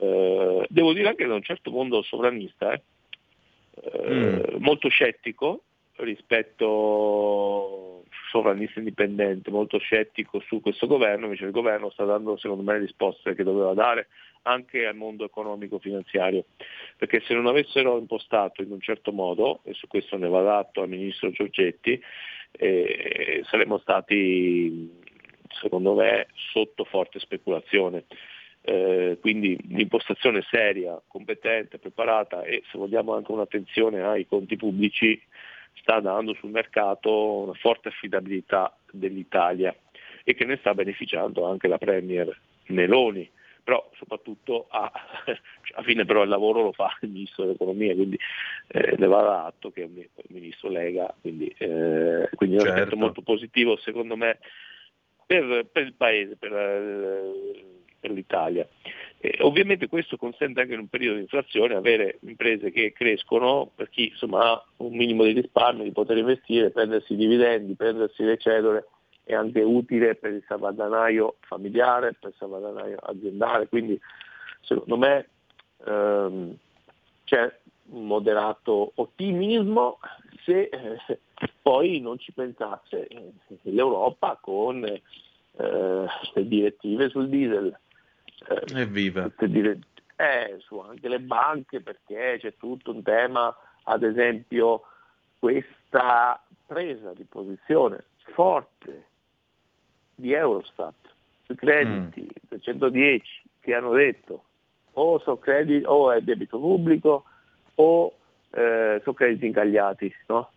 eh, devo dire anche da un certo mondo sovranista, eh, mm. molto scettico rispetto sovranista indipendente, molto scettico su questo governo, invece il governo sta dando secondo me le risposte che doveva dare anche al mondo economico finanziario, perché se non avessero impostato in un certo modo, e su questo ne va dato al ministro Giorgetti, eh, saremmo stati secondo me sotto forte speculazione. Eh, quindi un'impostazione seria, competente, preparata e se vogliamo anche un'attenzione ai conti pubblici sta dando sul mercato una forte affidabilità dell'Italia e che ne sta beneficiando anche la Premier Meloni però soprattutto a, a fine però il lavoro lo fa il Ministro dell'Economia, quindi eh, ne va atto che è un Ministro Lega, quindi, eh, quindi è un certo. aspetto molto positivo secondo me per, per il Paese, per, eh, per l'Italia. Eh, ovviamente questo consente anche in un periodo di inflazione avere imprese che crescono, per chi insomma, ha un minimo di risparmio, di poter investire, prendersi i dividendi, prendersi le cedole è anche utile per il salvadanaio familiare, per il salvadanaio aziendale, quindi secondo me ehm, c'è un moderato ottimismo se eh, poi non ci pensasse l'Europa con eh, le direttive sul diesel. Eh, Evviva! Dire- eh, su anche le banche perché c'è tutto un tema, ad esempio questa presa di posizione forte di Eurostat sui crediti mm. del 110 che hanno detto o sono crediti o è debito pubblico o eh, sono crediti incagliati, no?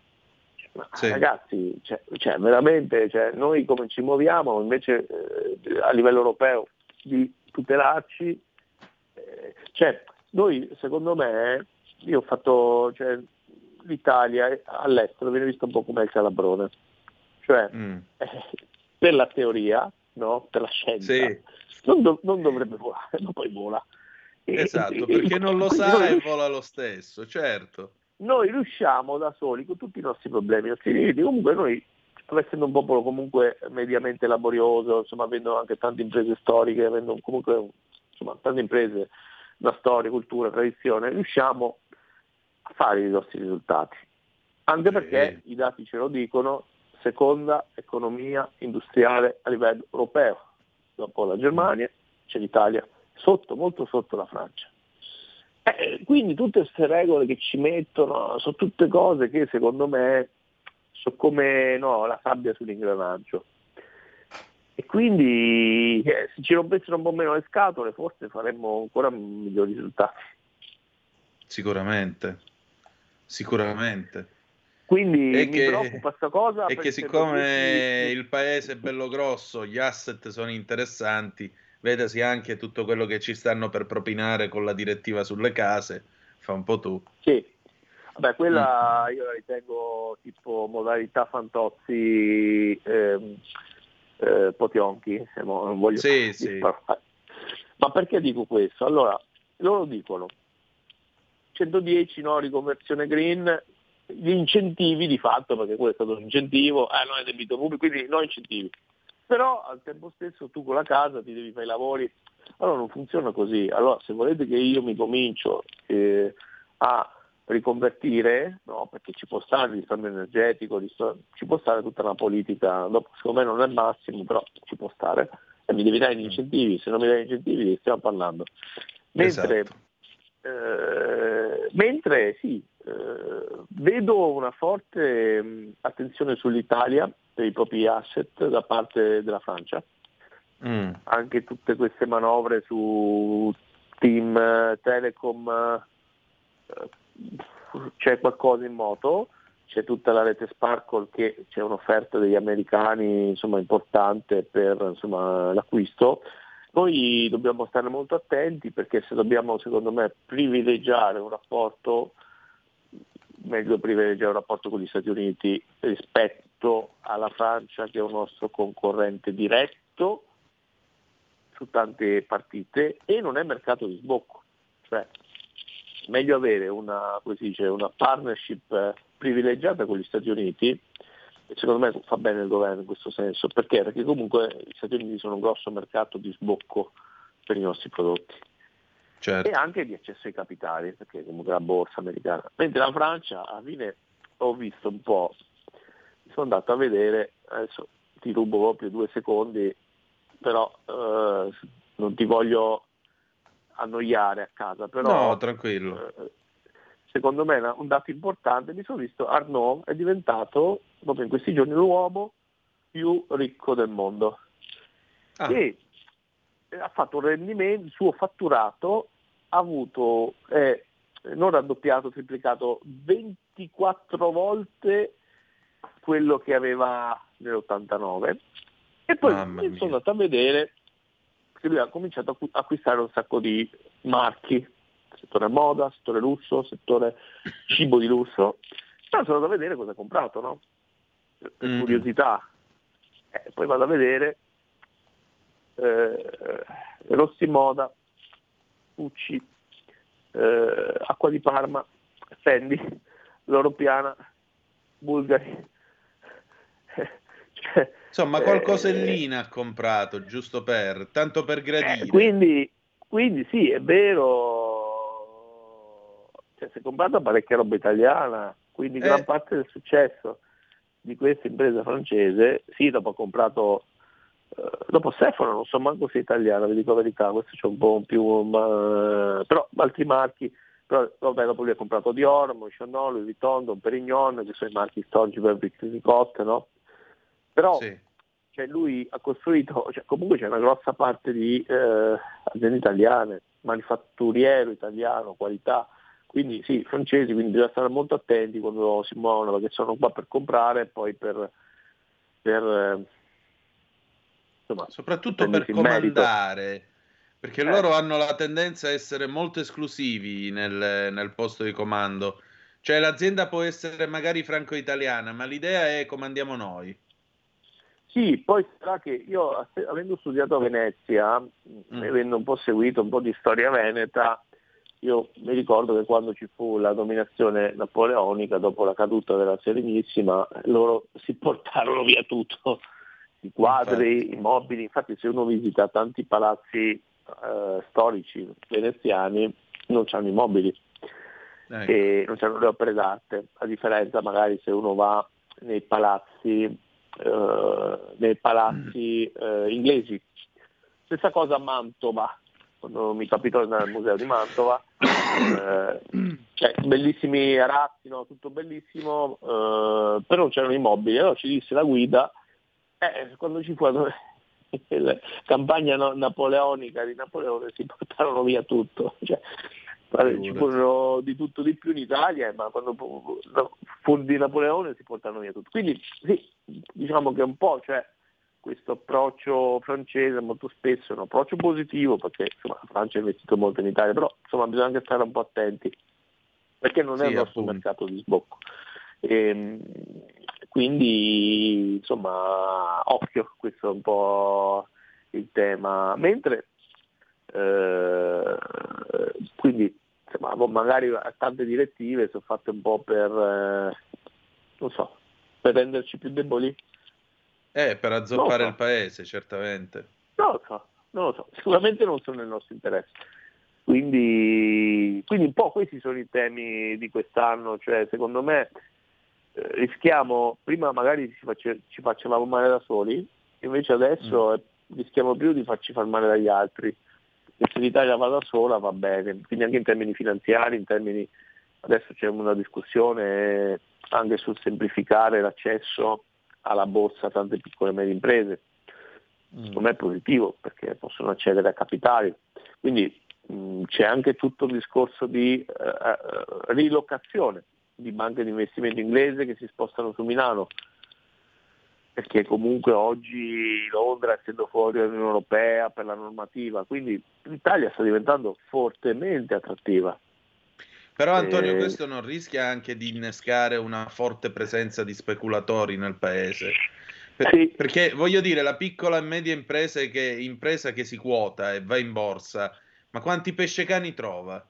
Ma sì. ragazzi, cioè, cioè, veramente cioè, noi come ci muoviamo invece eh, a livello europeo di tutelarci, eh, cioè, noi secondo me, io ho fatto, cioè, l'Italia all'estero viene vista un po' come il calabrone, cioè mm. Eh, per la teoria, no? per la scienza, sì. non, do- non, dovrebbe volare, ma poi vola. Esatto, e, perché e, non lo sa e vola lo stesso, certo. Noi riusciamo da soli, con tutti i nostri problemi, i nostri limiti, comunque noi, essendo un popolo comunque mediamente laborioso, insomma, avendo anche tante imprese storiche, avendo comunque insomma, tante imprese da storia, cultura, tradizione, riusciamo a fare i nostri risultati. Anche perché i dati ce lo dicono, seconda economia industriale a livello europeo. Dopo la Germania c'è l'Italia, sotto, molto sotto la Francia. Eh, quindi tutte queste regole che ci mettono sono tutte cose che secondo me sono come no, la sabbia sull'ingranaggio. E quindi eh, se ci rompessero un po' meno le scatole forse faremmo ancora migliori risultati. Sicuramente, sicuramente. Quindi e mi che, preoccupa questa cosa. E che siccome il paese è bello grosso, gli asset sono interessanti, vedasi anche tutto quello che ci stanno per propinare con la direttiva sulle case, fa un po' tu. Sì, Vabbè, quella mm. io la ritengo tipo modalità Fantozzi ehm, eh, Potionchi, non voglio sì, sì. Ma perché dico questo? Allora, loro dicono 110 no, riconversione green, gli incentivi di fatto, perché quello è stato un incentivo, eh, non è debito pubblico, quindi no incentivi. Però al tempo stesso tu con la casa ti devi fare i lavori, allora non funziona così. Allora se volete che io mi comincio eh, a riconvertire, no, perché ci può stare il risparmio energetico, ci può stare tutta una politica, dopo secondo me non è il massimo, però ci può stare, e mi devi dare gli incentivi, se non mi dai gli incentivi di stiamo parlando. Mentre, esatto. eh, mentre sì, eh, vedo una forte mh, attenzione sull'Italia per i propri asset da parte della Francia. Mm. Anche tutte queste manovre su Team Telecom eh, c'è qualcosa in moto, c'è tutta la rete Sparkle che c'è un'offerta degli americani insomma, importante per insomma, l'acquisto. Noi dobbiamo stare molto attenti perché se dobbiamo secondo me privilegiare un rapporto, meglio privilegiare un rapporto con gli Stati Uniti rispetto alla Francia che è un nostro concorrente diretto su tante partite e non è mercato di sbocco. Cioè, meglio avere una, dice, una partnership eh, privilegiata con gli Stati Uniti, e secondo me fa bene il governo in questo senso, perché? Perché comunque gli Stati Uniti sono un grosso mercato di sbocco per i nostri prodotti. Certo. E anche di accesso ai capitali, perché comunque la borsa americana. Mentre la Francia, alla fine ho visto un po', mi sono andato a vedere, adesso ti rubo proprio due secondi, però eh, non ti voglio annoiare a casa, però No, tranquillo. eh, secondo me un dato importante, mi sono visto Arnaud è diventato proprio in questi giorni l'uomo più ricco del mondo. Ah. E ha fatto un rendimento, il suo fatturato ha avuto, è non raddoppiato, triplicato 24 volte quello che aveva nell'89 e poi sono andato a vedere che lui ha cominciato a acqu- acquistare un sacco di marchi, settore moda, settore lusso, settore cibo di lusso. Però sono andato a vedere cosa ha comprato, no? Per, Mm. curiosità. Eh, poi vado a vedere eh, Rossi Moda, Ucci, eh, Acqua di Parma, Fendi, Loro Piana, Bulgari. Cioè, Insomma, eh, qualcosellina ha comprato, giusto per, tanto per gradire. eh, quindi, quindi sì, è vero, cioè, si è comprata parecchia roba italiana, quindi Eh. gran parte del successo di questa impresa francese, sì, dopo ha comprato, eh, dopo Sephora non so manco se è italiana, vi dico la verità, questo c'è un po' più, ma, però altri marchi, però vabbè, dopo lui ha comprato Dior, Monchanol, Louis Vuitton, Don Perignon, che sono i marchi storici per Victoricotte, no? Però Sì. cioè lui ha costruito, cioè comunque c'è una grossa parte di eh, aziende italiane, manifatturiero italiano, qualità, quindi sì, francesi, quindi bisogna stare molto attenti quando si muovono perché sono qua per comprare e poi per, per eh, insomma, Soprattutto per comandare, perché Eh. loro hanno la tendenza a essere molto esclusivi nel, nel posto di comando. Cioè l'azienda può essere magari franco-italiana, ma l'idea è comandiamo noi. Sì, poi sarà che io, avendo studiato a Venezia, Mm. avendo un po' seguito un po' di storia veneta, io mi ricordo che quando ci fu la dominazione napoleonica, dopo la caduta della Serenissima, loro si portarono via tutto, i quadri, i mobili, infatti se uno visita tanti palazzi eh, storici veneziani non hanno i mobili Ecco. e non c'hanno le opere d'arte, a differenza magari se uno va nei palazzi, eh, nei palazzi eh, inglesi. Stessa cosa a Mantova, quando mi capitò al museo di Mantova, eh, cioè, bellissimi arazzi, no? tutto bellissimo, eh, però c'erano i mobili, allora ci disse la guida, eh, quando ci fu la campagna no- napoleonica di Napoleone si portarono via tutto, cioè, ci furono di tutto di più in Italia, ma quando fu di Napoleone si portarono via tutto. Quindi sì, diciamo che un po' c'è questo approccio francese molto spesso è un approccio positivo perché insomma, la Francia ha investito molto in Italia, però insomma bisogna anche stare un po' attenti perché non è Sì, il nostro appunto. mercato di sbocco. Ehm, quindi insomma occhio, questo è un po' il tema. Mentre eh, quindi insomma, boh, magari tante direttive sono fatte un po' per eh, non so, per renderci più deboli. Eh, per azzoppare No, il paese, certamente. Non lo so, non lo so, sicuramente non sono nel nostro interesse. Quindi, quindi un po' questi sono i temi di quest'anno, cioè secondo me eh, rischiamo, prima magari ci, face- ci facevamo male da soli, invece adesso eh, rischiamo più di farci far male dagli altri. E se l'Italia va da sola va bene, quindi anche in termini finanziari, in termini adesso c'è una discussione anche sul semplificare l'accesso alla borsa tante piccole e medie imprese. Secondo me è positivo perché possono accedere a capitali. Quindi mh, c'è anche tutto il discorso di eh, rilocazione di banche di investimento inglese che si spostano su Milano, perché comunque oggi Londra, essendo fuori dall'Unione Europea per la normativa, quindi l'Italia sta diventando fortemente attrattiva. Però Antonio, Eh, questo non rischia anche di innescare una forte presenza di speculatori nel paese? Per- Perché voglio dire, la piccola e media impresa che, impresa che si quota e va in borsa, ma quanti pescecani trova?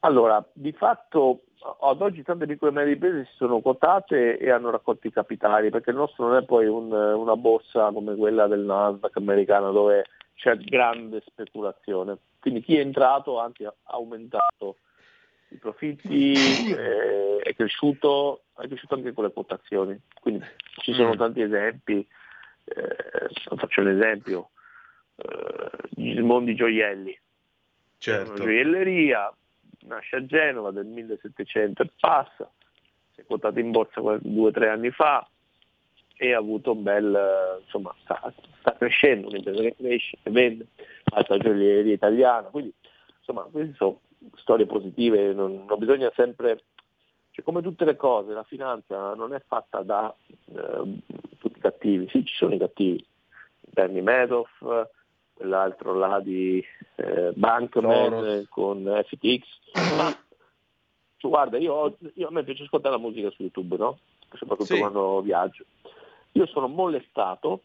Allora, di fatto ad oggi tante piccole e medie imprese si sono quotate e hanno raccolto i capitali, perché il nostro non è poi un- una borsa come quella del Nasdaq americana dove c'è grande speculazione. Quindi chi è entrato ha anche aumentato i profitti, eh, è cresciuto, è cresciuto anche con le quotazioni. Quindi ci sono Mm. tanti esempi, eh, faccio un esempio, eh, il mondo di gioielli. Certo. Una gioielleria, nasce a Genova del 1700 e passa, si è quotata in borsa qual- due o tre anni fa e ha avuto un bel, insomma, sta, sta crescendo, un'impresa che cresce, che vende, altra gioielleria italiana, quindi insomma queste sono storie positive, non, non bisogna sempre, cioè, come tutte le cose, la finanza non è fatta da eh, tutti i cattivi, sì ci sono i cattivi, Bernie Madoff, quell'altro là di eh, Bankman Soros. con FTX, ma guarda, io, io- a me piace ascoltare la musica su YouTube, no? soprattutto Sì. quando viaggio. Io sono molestato,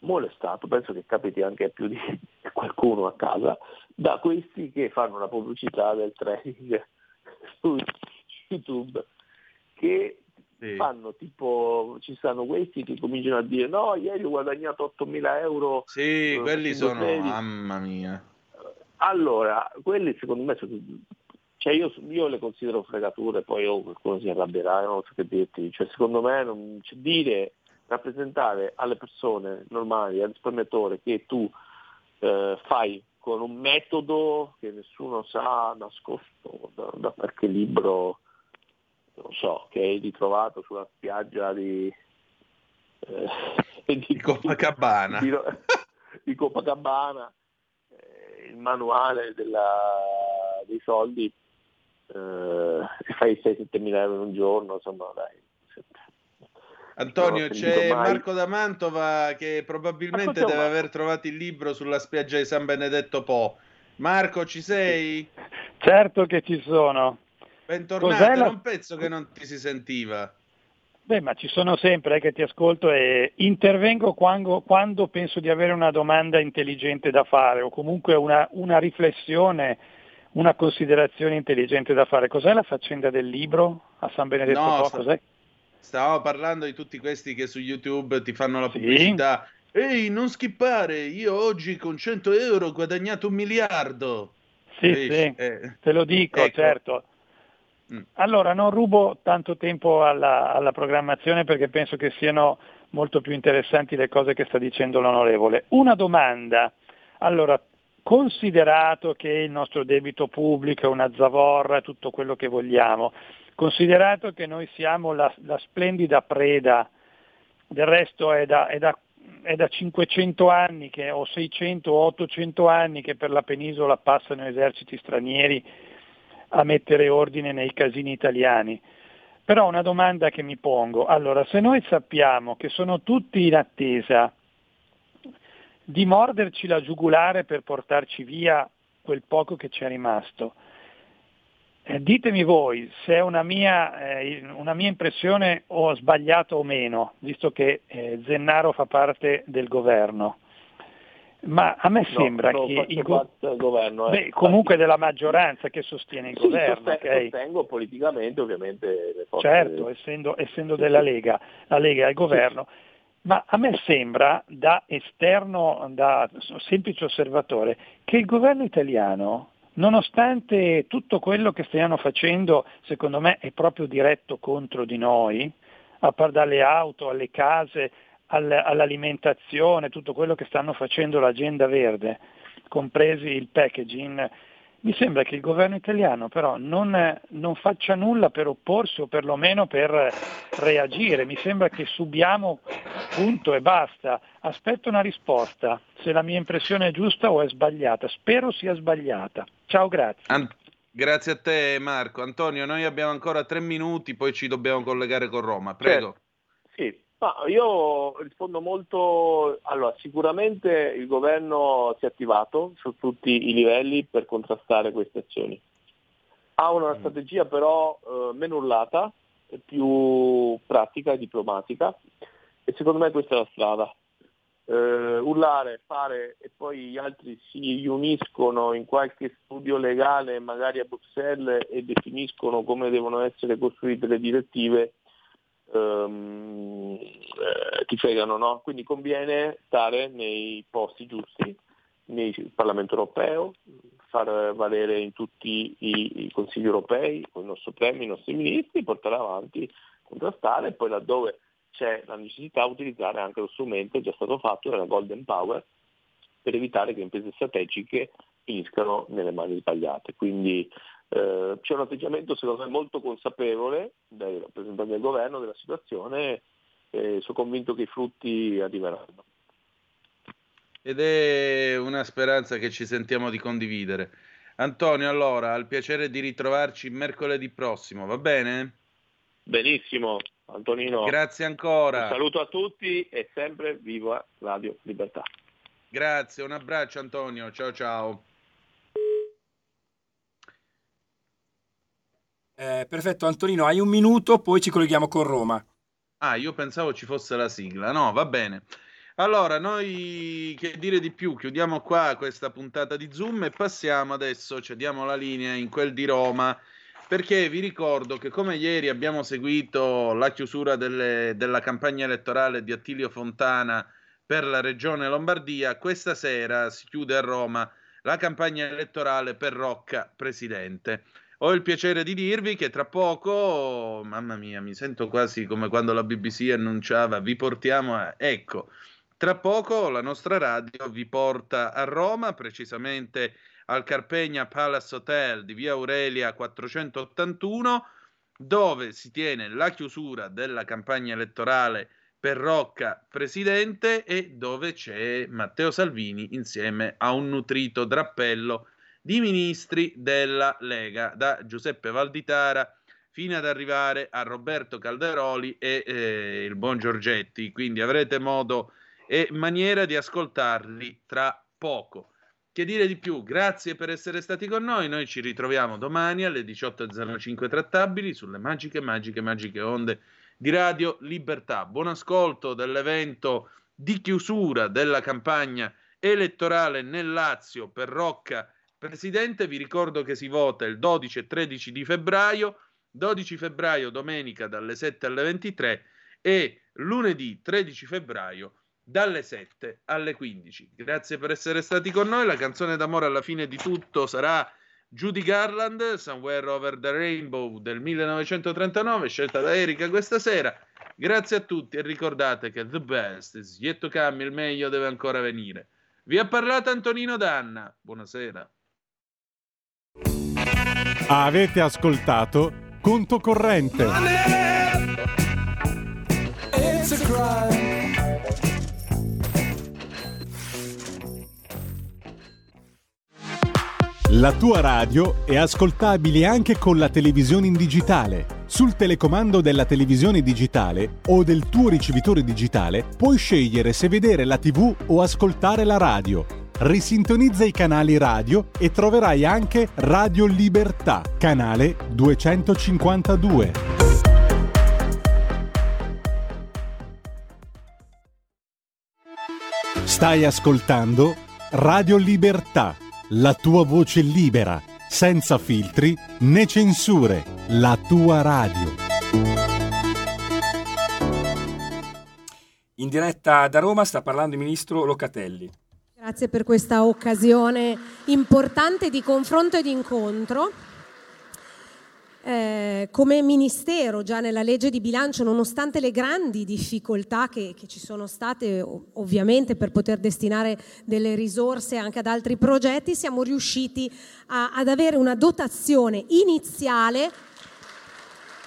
molestato, penso che capiti anche a più di qualcuno a casa, da questi che fanno la pubblicità del trading su YouTube, che fanno tipo, ci stanno questi che cominciano a dire no, ieri ho guadagnato 8.000 euro. Sì, eh, quelli sono, trading." mamma mia. Allora, quelli secondo me sono, cioè io, io le considero fregature, poi oh, qualcuno si arrabbierà, non so che dirti, cioè secondo me non, cioè, dire, rappresentare alle persone normali, al risparmiatore che tu eh, fai con un metodo che nessuno sa, nascosto da, da qualche libro, non so, che hai ritrovato sulla spiaggia di, eh, di, Copacabana. di, di Copacabana, eh, il manuale della- dei soldi, eh, fai 6-7 mila euro in un giorno, insomma dai. Antonio, c'è Marco da Mantova che probabilmente deve aver trovato il libro sulla spiaggia di San Benedetto Po. Marco, ci sei? Certo che ci sono. Bentornato, Cos'è la- un pezzo che non ti si sentiva. Beh, ma ci sono sempre eh, che ti ascolto e intervengo quando, quando penso di avere una domanda intelligente da fare o comunque una, una riflessione, una considerazione intelligente da fare. Cos'è la faccenda del libro a San Benedetto No, Po? Cos'è? Stavamo parlando di tutti questi che su YouTube ti fanno la pubblicità. Ehi, non skippare, io oggi con 100 euro ho guadagnato un miliardo. Sì, Capisci? sì, Eh, te lo dico, ecco. certo. Mm. Allora, non rubo tanto tempo alla, alla programmazione perché penso che siano molto più interessanti le cose che sta dicendo l'onorevole. Una domanda. Allora, considerato che il nostro debito pubblico è una zavorra, tutto quello che vogliamo, considerato che noi siamo la, la splendida preda, del resto è da, è da- è da 500 anni che, o 600 o 800 anni che per la penisola passano eserciti stranieri a mettere ordine nei casini italiani. Però una domanda che mi pongo, allora se noi sappiamo che sono tutti in attesa di morderci la giugulare per portarci via quel poco che ci è rimasto, eh, ditemi voi se è una mia, eh, una mia impressione o ho sbagliato o meno, visto che eh, Zennaro fa parte del governo. Ma a me No, sembra che il go- governo. eh. Beh, comunque della maggioranza che sostiene il Sì, governo, sosten- ok? sostengo politicamente ovviamente le forze Certo, essendo, essendo della Lega, la Lega è il governo, ma a me sembra da esterno, da semplice osservatore, che il governo italiano, nonostante tutto quello che stiano facendo, secondo me è proprio diretto contro di noi, a par dalle auto, alle case, al- all'alimentazione, tutto quello che stanno facendo l'agenda verde, compresi il packaging, Mi sembra che il governo italiano però non, non, faccia nulla per opporsi o perlomeno per reagire. Mi sembra che subiamo punto e basta. Aspetto una risposta, se la mia impressione è giusta o è sbagliata. Spero sia sbagliata. Ciao, grazie. An- grazie a te Marco. Antonio, noi abbiamo ancora tre minuti, poi ci dobbiamo collegare con Roma. Prego. Certo. Sì, ma io rispondo molto, allora sicuramente il governo si è attivato su tutti i livelli per contrastare queste azioni. Ha una mm. strategia però eh, meno urlata, più pratica e diplomatica e secondo me questa è la strada. Eh, urlare, fare e poi gli altri si riuniscono in qualche studio legale, magari a Bruxelles, e definiscono come devono essere costruite le direttive ehm, eh, ti fregano, no? Quindi conviene stare nei posti giusti, nel Parlamento europeo, far valere in tutti i, i consigli europei, con il nostro premio, i nostri ministri, portare avanti, contrastare e poi laddove c'è la necessità utilizzare anche lo strumento già stato fatto della Golden Power per evitare che imprese strategiche finiscano nelle mani sbagliate. Quindi eh, c'è un atteggiamento secondo me molto consapevole dai rappresentanti del governo della situazione e sono convinto che i frutti arriveranno. Ed è una speranza che ci sentiamo di condividere. Antonio, allora, al piacere di ritrovarci mercoledì prossimo, va bene? Benissimo, Antonino. Grazie ancora. Un saluto a tutti e sempre viva Radio Libertà. Grazie, un abbraccio Antonio, ciao ciao. Eh, perfetto, Antonino, hai un minuto, poi ci colleghiamo con Roma. Ah, io pensavo ci fosse la sigla. No, va bene. Allora, noi che dire di più? Chiudiamo qua questa puntata di Zoom e passiamo adesso, cediamo la linea in quel di Roma, perché vi ricordo che come ieri abbiamo seguito la chiusura delle, della campagna elettorale di Attilio Fontana per la regione Lombardia, questa sera si chiude a Roma la campagna elettorale per Rocca Presidente. Ho il piacere di dirvi che tra poco, mamma mia, mi sento quasi come quando la BBC annunciava vi portiamo a... Ecco, tra poco la nostra radio vi porta a Roma, precisamente al Carpegna Palace Hotel di via Aurelia 481, dove si tiene la chiusura della campagna elettorale per Rocca presidente e dove c'è Matteo Salvini insieme a un nutrito drappello di ministri della Lega, da Giuseppe Valditara fino ad arrivare a Roberto Calderoli e eh, il buon Giorgetti. Quindi avrete modo e maniera di ascoltarli tra poco. Che dire di più? Grazie per essere stati con noi. Noi ci ritroviamo domani alle 18.05 trattabili sulle magiche, magiche, magiche onde di Radio Libertà. Buon ascolto dell'evento di chiusura della campagna elettorale nel Lazio per Rocca Presidente, vi ricordo che si vota il 12 e 13 di febbraio, 12 febbraio domenica dalle 7 alle 23 e lunedì 13 febbraio dalle 7 alle 15. Grazie per essere stati con noi. La canzone d'amore alla fine di tutto sarà Judy Garland, Somewhere Over the Rainbow del 1939, scelta da Erika questa sera. Grazie a tutti e ricordate che the best is yet to come, il meglio deve ancora venire. Vi ha parlato Antonino Danna. Buonasera. Avete ascoltato Conto Corrente. La tua radio è ascoltabile anche con la televisione in digitale. Sul telecomando della televisione digitale o del tuo ricevitore digitale puoi scegliere se vedere la TV o ascoltare la radio risintonizza i canali radio e troverai anche Radio Libertà, canale 252. Stai ascoltando Radio Libertà, la tua voce libera, senza filtri né censure, la tua radio. In diretta da Roma sta parlando il ministro Locatelli. Grazie per questa occasione importante di confronto e di incontro. eh, come Ministero già nella legge di bilancio, nonostante le grandi difficoltà che, che ci sono state ovviamente per poter destinare delle risorse anche ad altri progetti, siamo riusciti a, ad avere una dotazione iniziale.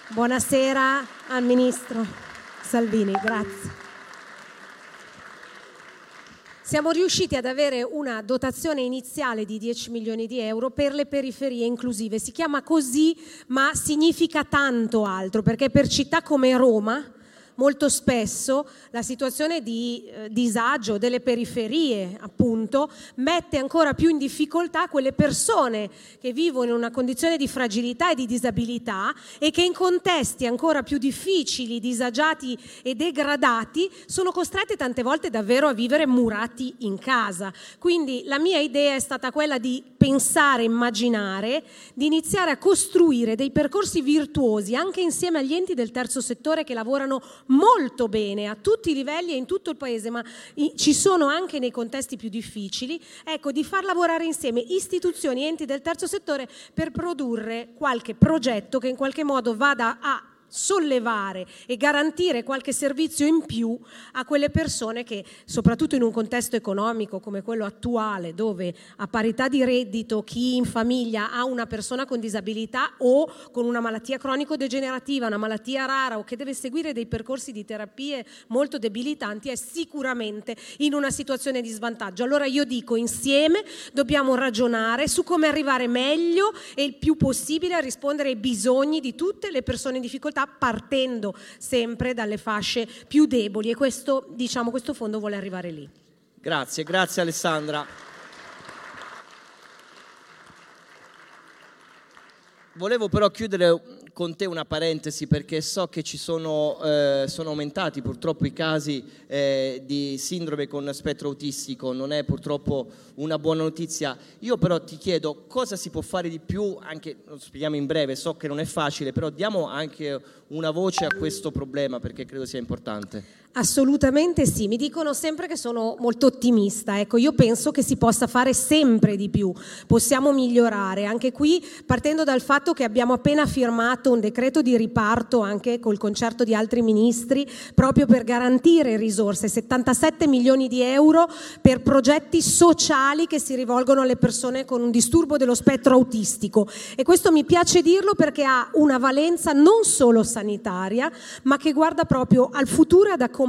Buonasera al Ministro Salvini, grazie. Siamo riusciti ad avere una dotazione iniziale di 10 milioni di euro per le periferie inclusive. Si chiama così, ma significa tanto altro, perché per città come Roma, molto spesso la situazione di eh, disagio delle periferie, appunto, mette ancora più in difficoltà quelle persone che vivono in una condizione di fragilità e di disabilità e che in contesti ancora più difficili, disagiati e degradati sono costrette tante volte davvero a vivere murati in casa. Quindi la mia idea è stata quella di pensare, immaginare, di iniziare a costruire dei percorsi virtuosi anche insieme agli enti del terzo settore che lavorano molto bene a tutti i livelli e in tutto il paese, ma ci sono anche nei contesti più difficili, ecco, di far lavorare insieme istituzioni e enti del terzo settore per produrre qualche progetto che in qualche modo vada a sollevare e garantire qualche servizio in più a quelle persone che, soprattutto in un contesto economico come quello attuale, dove a parità di reddito chi in famiglia ha una persona con disabilità o con una malattia cronico-degenerativa, una malattia rara o che deve seguire dei percorsi di terapie molto debilitanti, è sicuramente in una situazione di svantaggio. Allora io dico insieme dobbiamo ragionare su come arrivare meglio e il più possibile a rispondere ai bisogni di tutte le persone in difficoltà difficoltà partendo sempre dalle fasce più deboli e questo, diciamo, questo fondo vuole arrivare lì. Grazie, grazie Alessandra. Volevo però chiudere con te una parentesi perché so che ci sono, eh, sono aumentati purtroppo i casi eh, di sindrome con spettro autistico, non è purtroppo una buona notizia. Io però ti chiedo cosa si può fare di più, anche lo spieghiamo in breve, so che non è facile, però diamo anche una voce a questo problema perché credo sia importante. Assolutamente sì, mi dicono sempre che sono molto ottimista, ecco io penso che si possa fare sempre di più, possiamo migliorare, anche qui partendo dal fatto che abbiamo appena firmato un decreto di riparto anche col concerto di altri ministri proprio per garantire risorse, 77 milioni di euro per progetti sociali che si rivolgono alle persone con un disturbo dello spettro autistico. E questo mi piace dirlo perché ha una valenza non solo sanitaria ma che guarda proprio al futuro ad accompagnare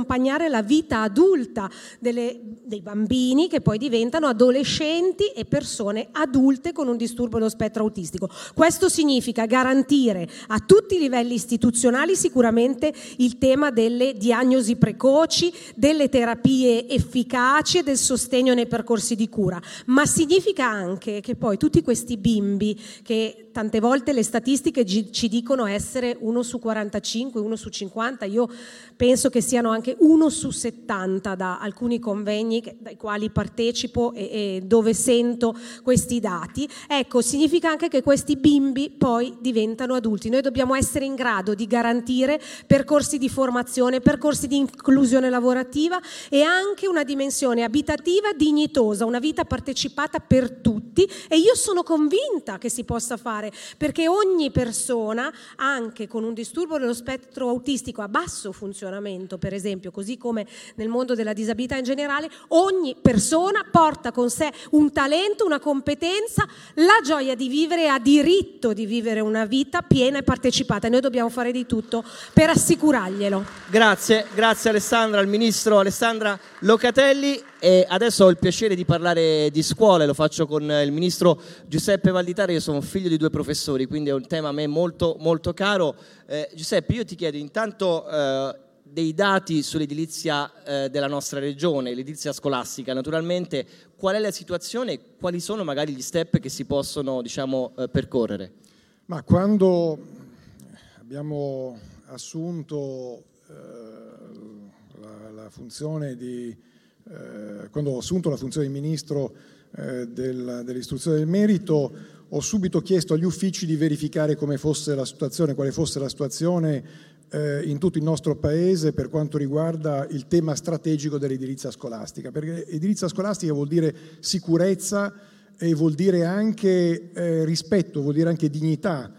la vita adulta delle, dei bambini che poi diventano adolescenti e persone adulte con un disturbo dello spettro autistico. Questo significa garantire a tutti i livelli istituzionali sicuramente il tema delle diagnosi precoci, delle terapie efficaci e del sostegno nei percorsi di cura, ma significa anche che poi tutti questi bimbi che tante volte le statistiche ci dicono essere uno su 45, uno su 50, io penso che siano anche uno su 70 da alcuni convegni dai quali partecipo e, e dove sento questi dati. Ecco, significa anche che questi bimbi poi diventano adulti. Noi dobbiamo essere in grado di garantire percorsi di formazione, percorsi di inclusione lavorativa e anche una dimensione abitativa dignitosa, una vita partecipata per tutti e io sono convinta che si possa fare, perché ogni persona, anche con un disturbo dello spettro autistico a basso funzionamento, per esempio, così come nel mondo della disabilità in generale, ogni persona porta con sé un talento, una competenza, la gioia di vivere, ha diritto di vivere una vita piena e partecipata e noi dobbiamo fare di tutto per assicurarglielo. Grazie, grazie Alessandra, al ministro Alessandra Locatelli. E adesso ho il piacere di parlare di scuole, lo faccio con il ministro Giuseppe Valditare, io sono figlio di due professori, quindi è un tema a me molto, molto caro. Eh, Giuseppe, io ti chiedo intanto eh, dei dati sull'edilizia eh, della nostra regione, l'edilizia scolastica, naturalmente qual è la situazione e quali sono magari gli step che si possono diciamo, eh, percorrere? Ma quando abbiamo assunto eh, la, la funzione di eh, quando ho assunto la funzione di ministro eh, del, dell'istruzione del merito, ho subito chiesto agli uffici di verificare come fosse la situazione, quale fosse la situazione eh, in tutto il nostro paese per quanto riguarda il tema strategico dell'edilizia scolastica, perché edilizia scolastica vuol dire sicurezza e vuol dire anche eh, rispetto, vuol dire anche dignità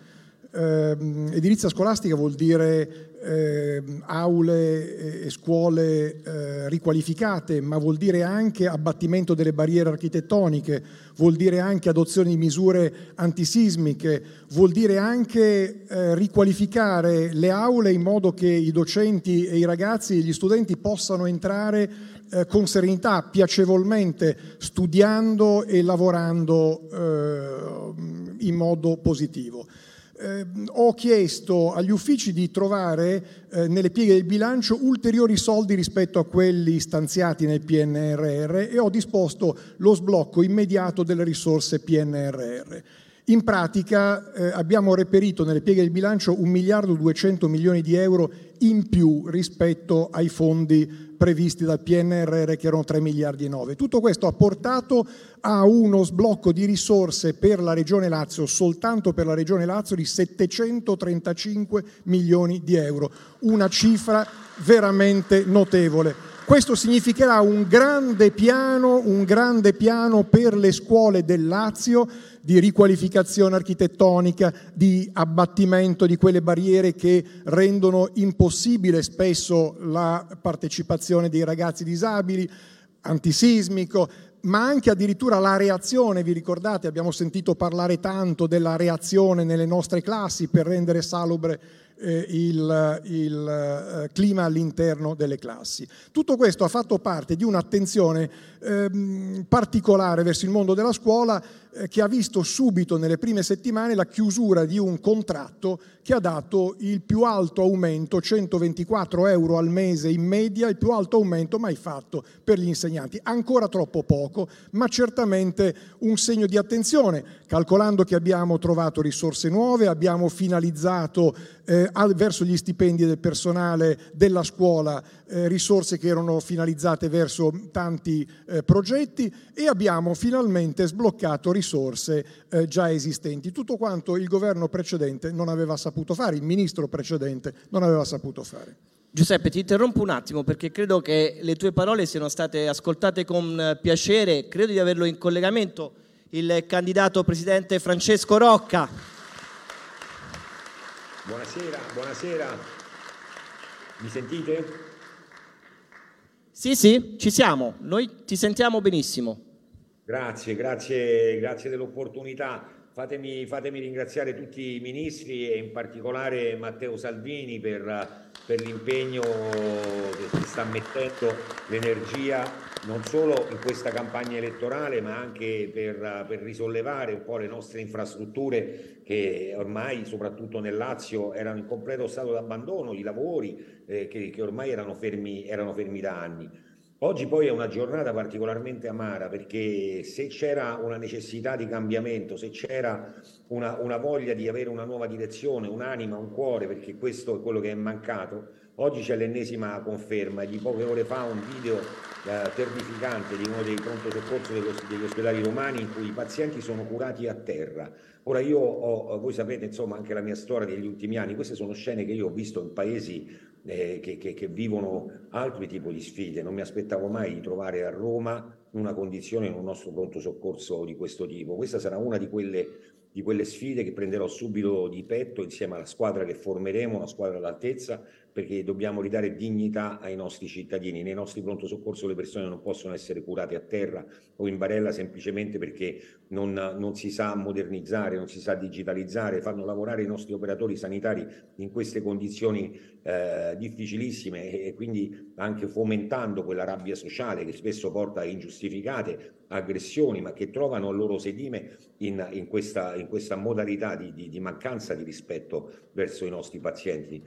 Ehm, edilizia scolastica vuol dire ehm, aule e scuole eh, riqualificate, ma vuol dire anche abbattimento delle barriere architettoniche, vuol dire anche adozione di misure antisismiche, vuol dire anche eh, riqualificare le aule in modo che i docenti e i ragazzi e gli studenti possano entrare eh, con serenità, piacevolmente, studiando e lavorando eh, in modo positivo eh, ho chiesto agli uffici di trovare eh, nelle pieghe del bilancio ulteriori soldi rispetto a quelli stanziati nel PNRR e ho disposto lo sblocco immediato delle risorse PNRR. In pratica eh, abbiamo reperito nelle pieghe del bilancio 1 miliardo 200 milioni di euro in più rispetto ai fondi previsti dal PNRR che erano 3 miliardi e 9. Tutto questo ha portato a uno sblocco di risorse per la Regione Lazio, soltanto per la Regione Lazio, di 735 milioni di euro, una cifra veramente notevole. Questo significherà un grande piano, un grande piano per le scuole del Lazio di riqualificazione architettonica, di abbattimento di quelle barriere che rendono impossibile spesso la partecipazione dei ragazzi disabili, antisismico, ma anche addirittura la reazione, vi ricordate, abbiamo sentito parlare tanto della reazione nelle nostre classi per rendere salubre eh, il, il eh, clima all'interno delle classi. Tutto questo ha fatto parte di un'attenzione ehm, particolare verso il mondo della scuola eh, che ha visto subito nelle prime settimane la chiusura di un contratto che ha dato il più alto aumento, 124 euro al mese in media, il più alto aumento mai fatto per gli insegnanti. Ancora troppo poco, ma certamente un segno di attenzione, calcolando che abbiamo trovato risorse nuove, abbiamo finalizzato eh, verso gli stipendi del personale della scuola eh, risorse che erano finalizzate verso tanti eh, progetti e abbiamo finalmente sbloccato risorse eh, già esistenti. Tutto quanto il governo precedente non aveva saputo fare, il ministro precedente non aveva saputo fare. Giuseppe, ti interrompo un attimo perché credo che le tue parole siano state ascoltate con piacere. Credo di averlo in collegamento il candidato presidente Francesco Rocca. Buonasera, buonasera. Mi sentite? Sì, sì, ci siamo, noi ti sentiamo benissimo. Grazie, grazie, grazie dell'opportunità. Fatemi, fatemi, ringraziare tutti i ministri e in particolare Matteo Salvini per, per l'impegno che si sta mettendo, l'energia non solo in questa campagna elettorale ma anche per, per risollevare un po' le nostre infrastrutture che ormai soprattutto nel Lazio erano in completo stato d'abbandono, i lavori eh, che, che, ormai erano fermi, erano fermi da anni. Oggi poi è una giornata particolarmente amara perché se c'era una necessità di cambiamento, se c'era una, una, voglia di avere una nuova direzione, un'anima, un cuore, perché questo è quello che è mancato, oggi c'è l'ennesima conferma. Di poche ore fa un video eh, terrificante di uno dei pronto soccorso degli, degli ospedali romani in cui i pazienti sono curati a terra. Ora io ho, voi sapete insomma anche la mia storia degli ultimi anni, queste sono scene che io ho visto in paesi eh, che, che, che, vivono altri tipi di sfide. Non mi aspettavo mai di trovare a Roma una condizione in un nostro pronto soccorso di questo tipo. Questa sarà una di quelle, di quelle sfide che prenderò subito di petto insieme alla squadra che formeremo, una squadra all'altezza, perché dobbiamo ridare dignità ai nostri cittadini. Nei nostri pronto soccorso le persone non possono essere curate a terra o in barella semplicemente perché non, non, si sa modernizzare, non si sa digitalizzare, fanno lavorare i nostri operatori sanitari in queste condizioni eh, difficilissime e, e quindi anche fomentando quella rabbia sociale che spesso porta a ingiustificate aggressioni, ma che trovano il loro sedime in, in, questa, in questa, modalità di, di, di mancanza di rispetto verso i nostri pazienti.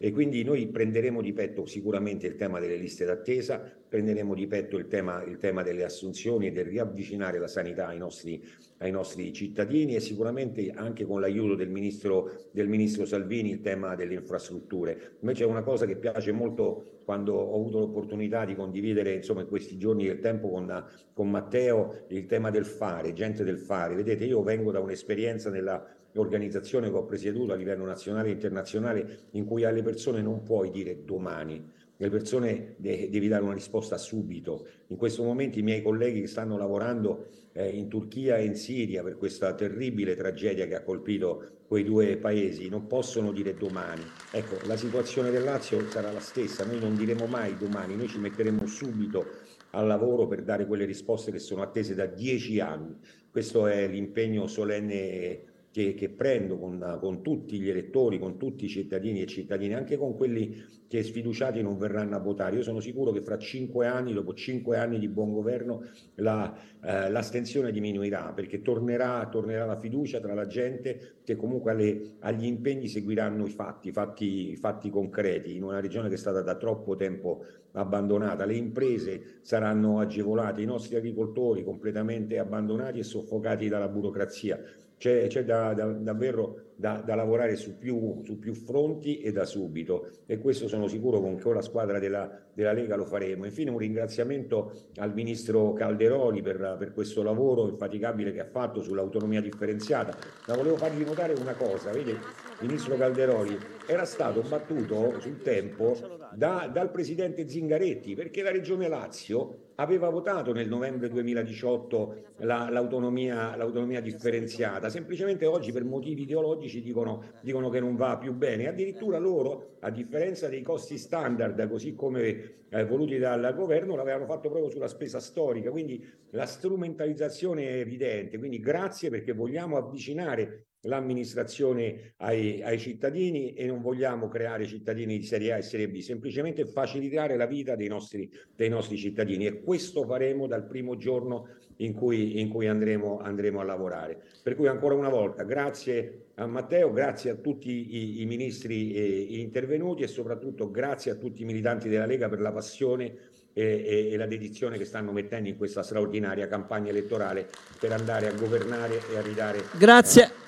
E quindi noi prenderemo di petto sicuramente il tema delle liste d'attesa, prenderemo di petto il tema, il tema delle assunzioni e del riavvicinare la sanità ai nostri, ai nostri cittadini e sicuramente anche con l'aiuto del ministro, del ministro Salvini il tema delle infrastrutture. Invece è una cosa che piace molto quando ho avuto l'opportunità di condividere insomma, in questi giorni del tempo con, con Matteo il tema del fare, gente del fare. Vedete, io vengo da un'esperienza nella organizzazione che ho presieduto a livello nazionale e internazionale in cui alle persone non puoi dire domani, le persone de- devi dare una risposta subito. In questo momento i miei colleghi che stanno lavorando eh, in Turchia e in Siria per questa terribile tragedia che ha colpito quei due paesi, non possono dire domani. Ecco, la situazione del Lazio sarà la stessa, noi non diremo mai domani, noi ci metteremo subito al lavoro per dare quelle risposte che sono attese da dieci anni. Questo è l'impegno solenne che, che prendo con, con, tutti gli elettori, con tutti i cittadini e cittadine, anche con quelli che sfiduciati non verranno a votare. Io sono sicuro che fra cinque anni, dopo cinque anni di buon governo, la, eh, l'astensione diminuirà perché tornerà, tornerà, la fiducia tra la gente che comunque alle, agli impegni seguiranno i fatti, fatti, fatti concreti in una regione che è stata da troppo tempo abbandonata. Le imprese saranno agevolate, i nostri agricoltori completamente abbandonati e soffocati dalla burocrazia c'è, c'è da, da, davvero da, da lavorare su più, su più, fronti e da subito e questo sono sicuro che con la squadra della, della, Lega lo faremo. Infine un ringraziamento al Ministro Calderoli per, per, questo lavoro infaticabile che ha fatto sull'autonomia differenziata, ma volevo fargli notare una cosa, vede, Ministro Calderoli, era stato battuto sul tempo da, dal Presidente Zingaretti perché la Regione Lazio aveva votato nel novembre 2018 la, l'autonomia, l'autonomia, differenziata, semplicemente oggi per motivi ideologici dicono, dicono, che non va più bene, addirittura loro, a differenza dei costi standard, così come eh, voluti dal governo, l'avevano fatto proprio sulla spesa storica, quindi la strumentalizzazione è evidente, quindi grazie perché vogliamo avvicinare l'amministrazione ai, ai, cittadini e non vogliamo creare cittadini di serie A e serie B, semplicemente facilitare la vita dei nostri, dei nostri cittadini e questo faremo dal primo giorno in cui, in cui andremo, andremo, a lavorare. Per cui ancora una volta grazie a Matteo, grazie a tutti i, i ministri eh, intervenuti e soprattutto grazie a tutti i militanti della Lega per la passione e, e, la dedizione che stanno mettendo in questa straordinaria campagna elettorale per andare a governare e a ridare. Grazie.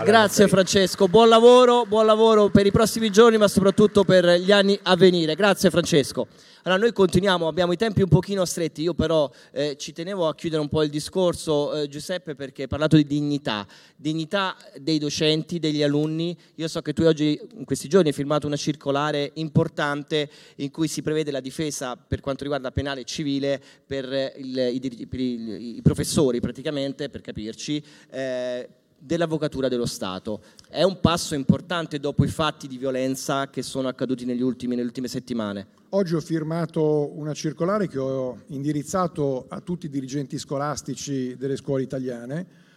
Eh, Grazie Francesco, buon lavoro, buon lavoro per i prossimi giorni ma soprattutto per gli anni a venire. Grazie Francesco. Allora noi continuiamo, abbiamo i tempi un pochino stretti, io però eh, ci tenevo a chiudere un po' il discorso eh, Giuseppe perché hai parlato di dignità, dignità dei docenti, degli alunni. Io so che tu oggi in questi giorni hai firmato una circolare importante in cui si prevede la difesa per quanto riguarda penale e civile per, il, i, per i, i, professori praticamente, per capirci. Eh, dell'Avvocatura dello Stato. È un passo importante dopo i fatti di violenza che sono accaduti ultimi, nelle ultime settimane. Oggi ho firmato una circolare che ho indirizzato a tutti i dirigenti scolastici delle scuole italiane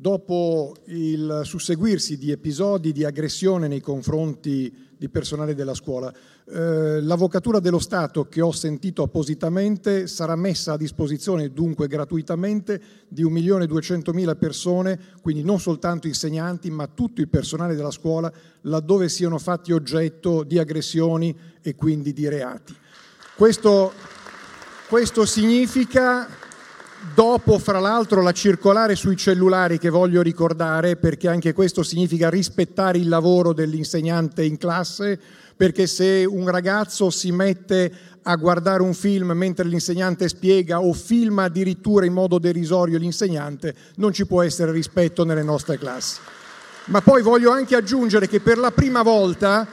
dopo il susseguirsi di episodi di aggressione nei confronti di personale della scuola. Eh, l'Avvocatura dello Stato che ho sentito appositamente sarà messa a disposizione dunque gratuitamente di 1.200.000 persone, quindi non soltanto insegnanti ma tutto il personale della scuola laddove siano fatti oggetto di aggressioni e quindi di reati. Questo, questo significa Dopo, fra l'altro, la circolare sui cellulari che voglio ricordare, perché anche questo significa rispettare il lavoro dell'insegnante in classe, perché se un ragazzo si mette a guardare un film mentre l'insegnante spiega o filma addirittura in modo derisorio l'insegnante, non ci può essere rispetto nelle nostre classi. Ma poi voglio anche aggiungere che per la prima volta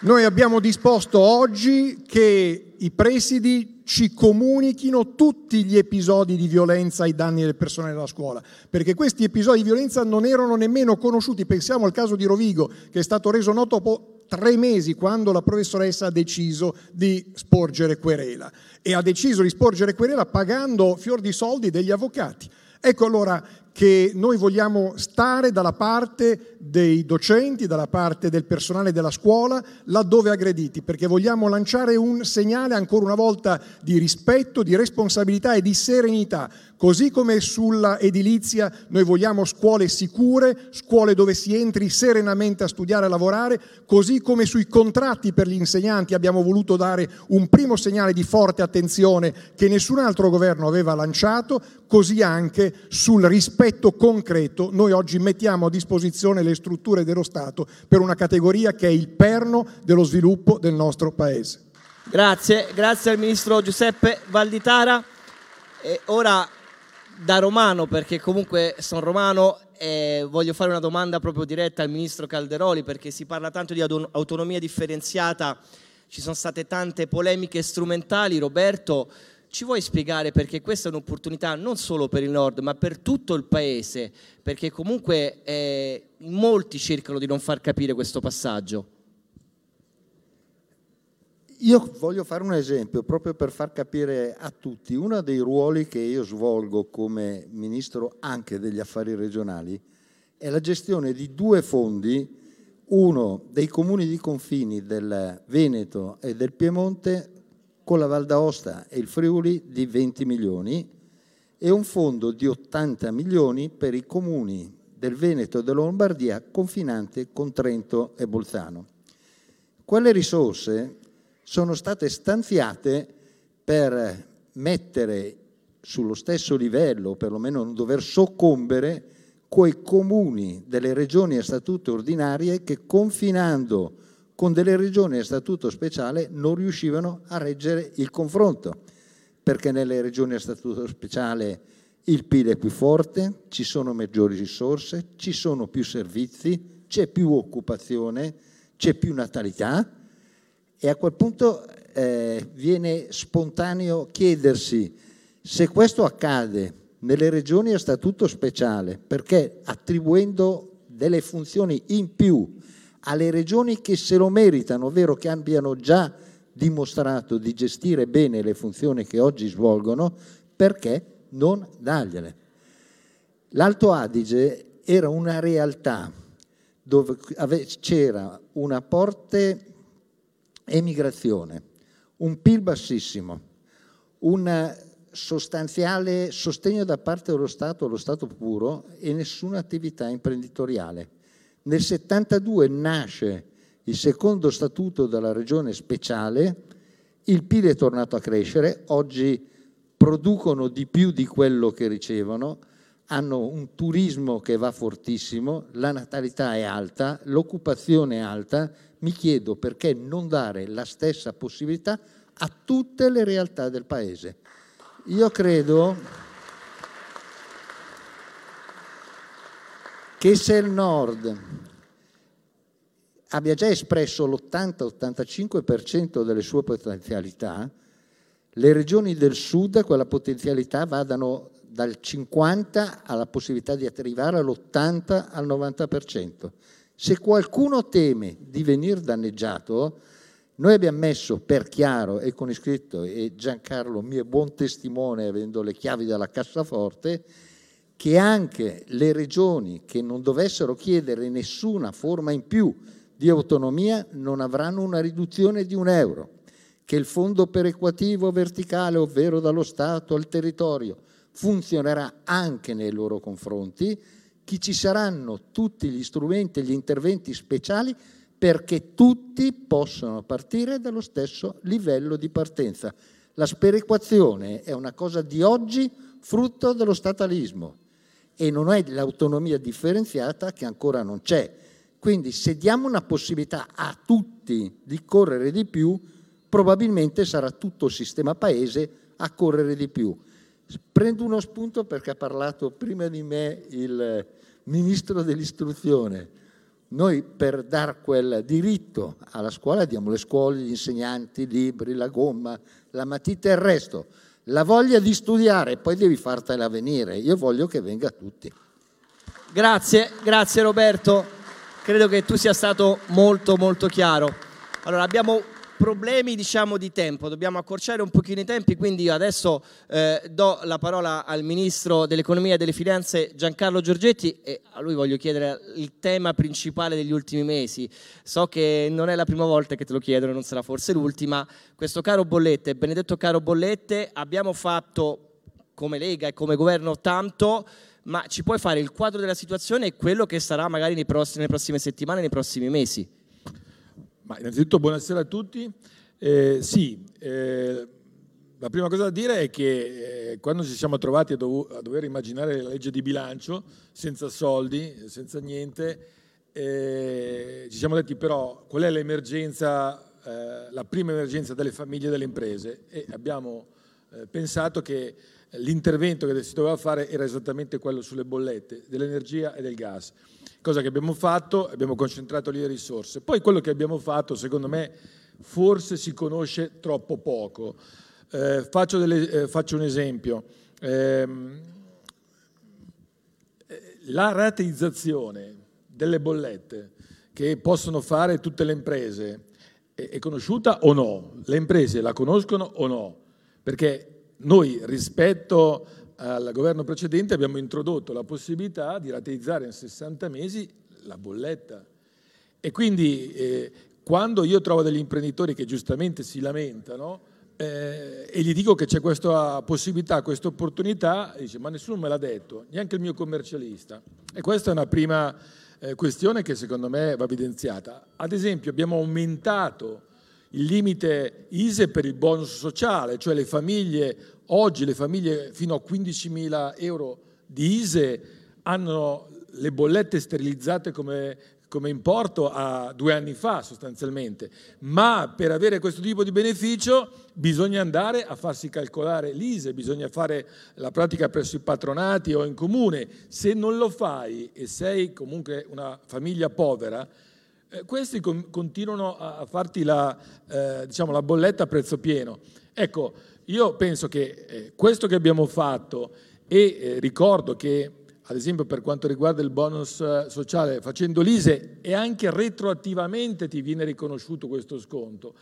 noi abbiamo disposto oggi che i presidi ci comunichino tutti gli episodi di violenza ai danni del personale della scuola, perché questi episodi di violenza non erano nemmeno conosciuti. Pensiamo al caso di Rovigo, che è stato reso noto dopo tre mesi quando la professoressa ha deciso di sporgere querela e ha deciso di sporgere querela pagando fior di soldi degli avvocati. Ecco allora che noi vogliamo stare dalla parte dei docenti, dalla parte del personale della scuola, laddove aggrediti, perché vogliamo lanciare un segnale ancora una volta di rispetto, di responsabilità e di serenità. Così come sulla edilizia noi vogliamo scuole sicure, scuole dove si entri serenamente a studiare e lavorare, così come sui contratti per gli insegnanti abbiamo voluto dare un primo segnale di forte attenzione che nessun altro governo aveva lanciato, così anche sul rispetto concreto noi oggi mettiamo a disposizione le strutture dello Stato per una categoria che è il perno dello sviluppo del nostro Paese. Grazie, grazie al Ministro Giuseppe Valditara. E ora da romano, perché comunque sono romano, e voglio fare una domanda proprio diretta al ministro Calderoli, perché si parla tanto di autonomia differenziata, ci sono state tante polemiche strumentali. Roberto, ci vuoi spiegare perché questa è un'opportunità non solo per il nord, ma per tutto il paese? Perché comunque eh, molti cercano di non far capire questo passaggio. Io voglio fare un esempio proprio per far capire a tutti. Uno dei ruoli che io svolgo come ministro anche degli affari regionali è la gestione di due fondi, uno dei comuni di confini del Veneto e del Piemonte con la Val d'Aosta e il Friuli di 20 milioni e un fondo di 80 milioni per i comuni del Veneto e della Lombardia confinante con Trento e Bolzano. Quelle risorse sono state stanziate per mettere sullo stesso livello, perlomeno non dover soccombere, quei comuni delle regioni a statuto ordinarie che confinando con delle regioni a statuto speciale non riuscivano a reggere il confronto, perché nelle regioni a statuto speciale il PIL è più forte, ci sono maggiori risorse, ci sono più servizi, c'è più occupazione, c'è più natalità e a quel punto eh, viene spontaneo chiedersi se questo accade nelle regioni a statuto speciale, perché attribuendo delle funzioni in più alle regioni che se lo meritano, ovvero che abbiano già dimostrato di gestire bene le funzioni che oggi svolgono, perché non dargliele? L'Alto Adige era una realtà dove c'era una porte emigrazione, un PIL bassissimo, un sostanziale sostegno da parte dello Stato allo Stato puro e nessuna attività imprenditoriale. Nel 72 nasce il secondo statuto della regione speciale, il PIL è tornato a crescere, oggi producono di più di quello che ricevono, hanno un turismo che va fortissimo, la natalità è alta, l'occupazione è alta, mi chiedo perché non dare la stessa possibilità a tutte le realtà del Paese. Io credo che se il Nord abbia già espresso l'80-85% delle sue potenzialità, le regioni del Sud quella potenzialità vadano dal 50 alla possibilità di arrivare all'80 al 90%. Se qualcuno teme di venire danneggiato, noi abbiamo messo per chiaro e con iscritto, e Giancarlo mi è buon testimone avendo le chiavi della cassaforte, che anche le regioni che non dovessero chiedere nessuna forma in più di autonomia non avranno una riduzione di un euro, che il fondo perequativo verticale, ovvero dallo Stato al territorio, funzionerà anche nei loro confronti, che ci saranno tutti gli strumenti e gli interventi speciali perché tutti possono partire dallo stesso livello di partenza. La sperequazione è una cosa di oggi frutto dello statalismo e non è l'autonomia differenziata che ancora non c'è. Quindi se diamo una possibilità a tutti di correre di più, probabilmente sarà tutto il sistema paese a correre di più. Prendo uno spunto perché ha parlato prima di me il ministro dell'istruzione. Noi per dar quel diritto alla scuola diamo le scuole, gli insegnanti, i libri, la gomma, la matita e il resto. La voglia di studiare, poi devi fartela venire. Io voglio che venga a tutti. Grazie, grazie Roberto. Credo che tu sia stato molto molto chiaro. Allora abbiamo problemi diciamo di tempo, dobbiamo accorciare un pochino i tempi, quindi io adesso eh, do la parola al Ministro dell'Economia e delle Finanze Giancarlo Giorgetti e a lui voglio chiedere il tema principale degli ultimi mesi. So che non è la prima volta che te lo chiedono, non sarà forse l'ultima. Questo caro Bollette, benedetto caro Bollette, abbiamo fatto come Lega e come governo tanto, ma ci puoi fare il quadro della situazione e quello che sarà magari prossimi, nelle prossime settimane, nei prossimi mesi? Ma innanzitutto buonasera a tutti. Eh, sì, eh, la prima cosa da dire è che eh, quando ci siamo trovati a, dov- a, dover immaginare la legge di bilancio senza soldi, senza niente, eh, ci siamo detti però qual è l'emergenza, eh, la prima emergenza delle famiglie e delle imprese e abbiamo eh, pensato che l'intervento che si doveva fare era esattamente quello sulle bollette dell'energia e del gas cosa che abbiamo fatto, abbiamo concentrato lì le risorse. Poi quello che abbiamo fatto, secondo me, forse si conosce troppo poco. Eh, faccio, delle- eh, faccio un esempio. Ehm, eh, la rateizzazione delle bollette che possono fare tutte le imprese è, è conosciuta o no? Le imprese la conoscono o no? Perché noi rispetto al governo precedente abbiamo introdotto la possibilità di rateizzare in 60 mesi la bolletta. E quindi eh, quando io trovo degli imprenditori che giustamente si lamentano eh, e gli dico che c'è questa possibilità, questa opportunità, dice ma nessuno me l'ha detto, neanche il mio commercialista. E questa è una prima eh, questione che secondo me va evidenziata. Ad esempio abbiamo aumentato il limite ISE per il bonus sociale, cioè le famiglie, oggi le famiglie fino a 15.000 euro di ISE hanno le bollette sterilizzate come, come importo a due anni fa sostanzialmente, ma per avere questo tipo di beneficio bisogna andare a farsi calcolare l'ISE, bisogna fare la pratica presso i patronati o in comune. Se non lo fai e sei comunque una famiglia povera, eh, questi con- continuano a farti la, eh, diciamo, la bolletta a prezzo pieno. Ecco, io penso che eh, questo che abbiamo fatto e eh, ricordo che ad esempio per quanto riguarda il bonus eh, sociale, facendo l'ISE e anche retroattivamente ti viene riconosciuto questo sconto.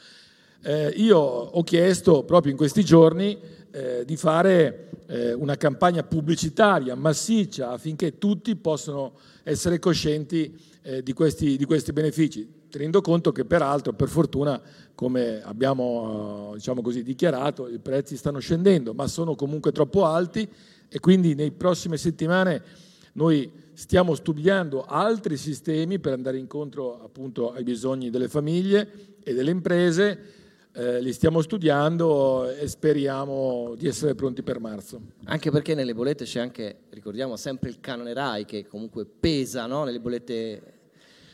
Eh, io ho chiesto proprio in questi giorni eh, di fare eh, una campagna pubblicitaria massiccia affinché tutti possano essere coscienti di, questi, di questi benefici, tenendo conto che peraltro, per fortuna, come abbiamo eh, diciamo così, dichiarato, i prezzi stanno scendendo, ma sono comunque troppo alti e quindi nei prossime settimane noi stiamo studiando altri sistemi per andare incontro appunto ai bisogni delle famiglie e delle imprese, eh, li stiamo studiando e speriamo di essere pronti per marzo. Anche perché nelle bollette c'è anche, ricordiamo, sempre il canone RAI che comunque pesa no? nelle bollette.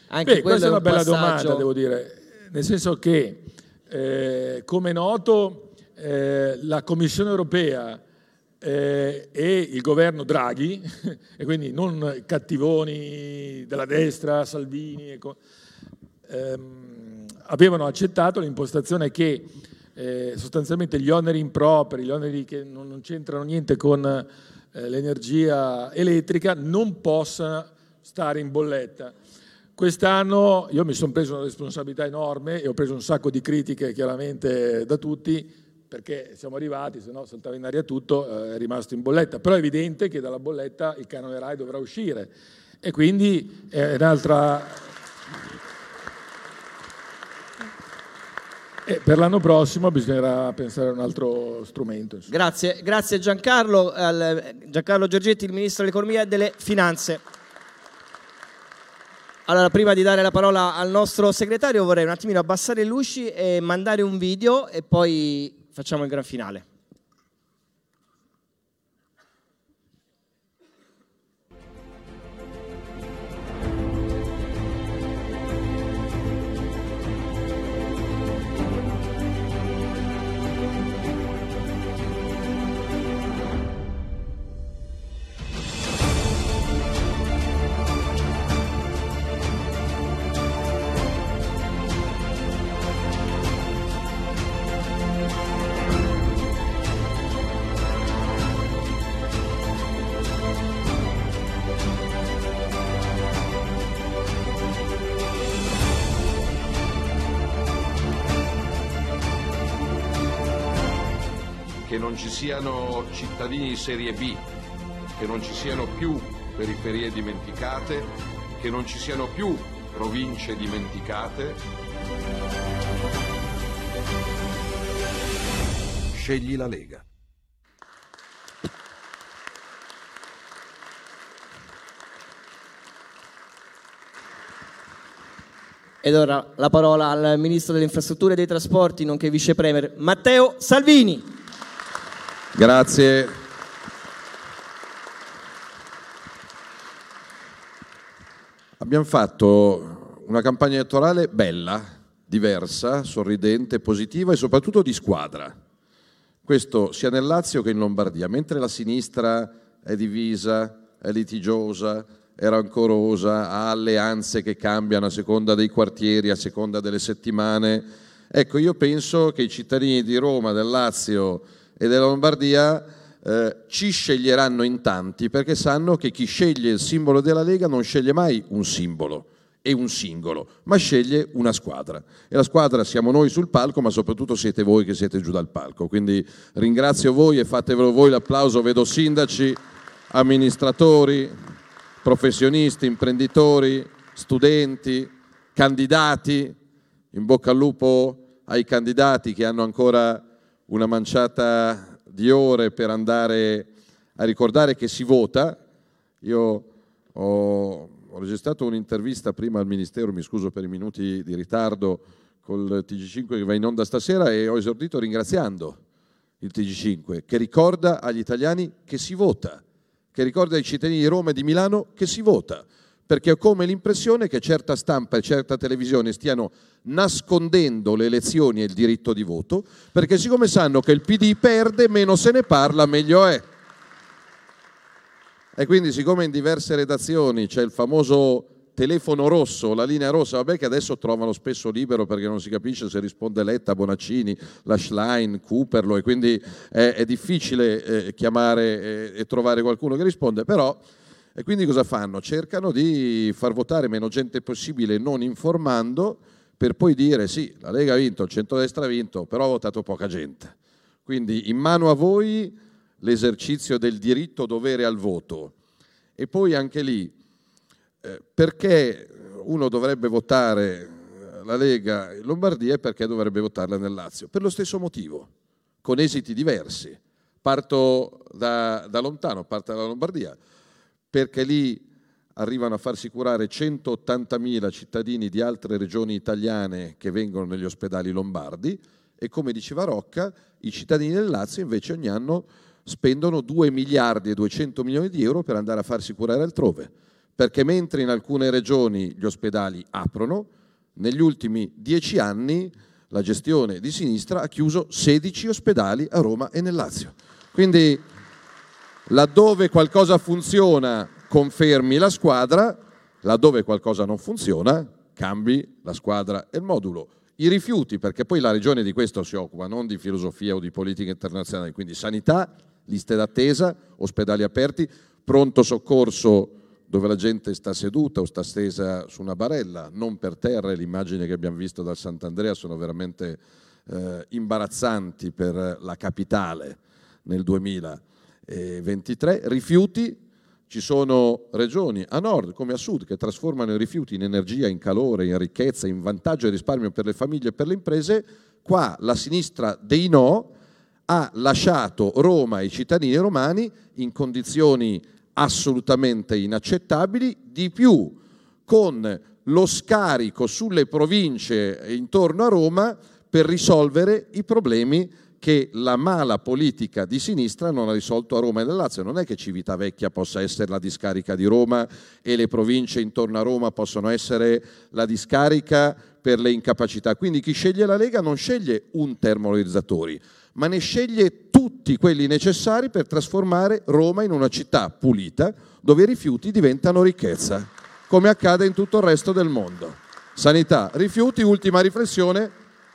Anche Beh, questa è una un bella passaggio- domanda, devo dire, nel senso che, eh, come è noto, eh, la Commissione europea eh, e il governo Draghi, e quindi non cattivoni della destra, Salvini, co- ehm, avevano accettato l'impostazione che eh, sostanzialmente gli oneri impropri, gli oneri che non, non c'entrano niente con eh, l'energia elettrica, non possano stare in bolletta. Quest'anno io mi sono preso una responsabilità enorme e ho preso un sacco di critiche chiaramente da tutti perché siamo arrivati, se no saltava in aria tutto, eh, è rimasto in bolletta. Però è evidente che dalla bolletta il canone RAI dovrà uscire e quindi è un'altra... E per l'anno prossimo bisognerà pensare a un altro strumento. Grazie, grazie Giancarlo, Giancarlo Giorgetti, il Ministro dell'Economia e delle Finanze. Allora, prima di dare la parola al nostro segretario, vorrei un attimino abbassare le luci e mandare un video e poi facciamo il gran finale. Siano cittadini di serie B, che non ci siano più periferie dimenticate, che non ci siano più province dimenticate. Scegli la Lega. Ed ora la parola al Ministro delle Infrastrutture e dei Trasporti, nonché Vice Premier Matteo Salvini. Grazie. Abbiamo fatto una campagna elettorale bella, diversa, sorridente, positiva e soprattutto di squadra. Questo sia nel Lazio che in Lombardia, mentre la sinistra è divisa, è litigiosa, è rancorosa, ha alleanze che cambiano a seconda dei quartieri, a seconda delle settimane. Ecco, io penso che i cittadini di Roma, del Lazio e della Lombardia eh, ci sceglieranno in tanti perché sanno che chi sceglie il simbolo della Lega non sceglie mai un simbolo e un singolo, ma sceglie una squadra. E la squadra siamo noi sul palco, ma soprattutto siete voi che siete giù dal palco. Quindi ringrazio voi e fatevelo voi l'applauso, vedo sindaci, amministratori, professionisti, imprenditori, studenti, candidati. In bocca al lupo ai candidati che hanno ancora una manciata di ore per andare a ricordare che si vota. Io ho, ho registrato un'intervista prima al Ministero, mi scuso per i minuti di ritardo, col TG5 che va in onda stasera e ho esordito ringraziando il TG5 che ricorda agli italiani che si vota, che ricorda ai cittadini di Roma e di Milano che si vota, perché ho come l'impressione che certa stampa e certa televisione stiano nascondendo le elezioni e il diritto di voto, perché siccome sanno che il PD perde, meno se ne parla, meglio è. E quindi siccome in diverse redazioni c'è il famoso telefono rosso, la linea rossa, vabbè che adesso trovano spesso libero perché non si capisce se risponde Letta, Bonaccini, la Schlein, Cooperlo e quindi è, è difficile eh, chiamare eh, e trovare qualcuno che risponde, però e quindi cosa fanno? Cercano di far votare meno gente possibile non informando per poi dire sì, la Lega ha vinto, il centrodestra ha vinto, però ha votato poca gente. Quindi in mano a voi l'esercizio del diritto dovere al voto. E poi anche lì, eh, perché uno dovrebbe votare la Lega in Lombardia e perché dovrebbe votarla nel Lazio? Per lo stesso motivo, con esiti diversi. Parto da, da lontano, parto dalla Lombardia, perché lì arrivano a farsi curare 180.000 cittadini di altre regioni italiane che vengono negli ospedali lombardi e come diceva Rocca, i cittadini del Lazio invece ogni anno spendono 2 miliardi e 200 milioni di euro per andare a farsi curare altrove, perché mentre in alcune regioni gli ospedali aprono, negli ultimi dieci anni la gestione di sinistra ha chiuso 16 ospedali a Roma e nel Lazio. Quindi laddove qualcosa funziona confermi la squadra, laddove qualcosa non funziona cambi la squadra e il modulo. I rifiuti, perché poi la regione di questo si occupa, non di filosofia o di politica internazionale, quindi sanità, liste d'attesa, ospedali aperti, pronto soccorso dove la gente sta seduta o sta stesa su una barella, non per terra, l'immagine che abbiamo visto dal Sant'Andrea sono veramente eh, imbarazzanti per la capitale nel 2023. Rifiuti, ci sono regioni a nord come a sud che trasformano i rifiuti in energia, in calore, in ricchezza, in vantaggio e risparmio per le famiglie e per le imprese. Qua la sinistra dei no ha lasciato Roma e i cittadini romani in condizioni assolutamente inaccettabili, di più con lo scarico sulle province intorno a Roma per risolvere i problemi che la mala politica di sinistra non ha risolto a Roma e nel Lazio. Non è che Civitavecchia possa essere la discarica di Roma e le province intorno a Roma possono essere la discarica per le incapacità. Quindi chi sceglie la Lega non sceglie un termovalorizzatori, ma ne sceglie tutti quelli necessari per trasformare Roma in una città pulita dove i rifiuti diventano ricchezza, come accade in tutto il resto del mondo. Sanità, rifiuti, ultima riflessione,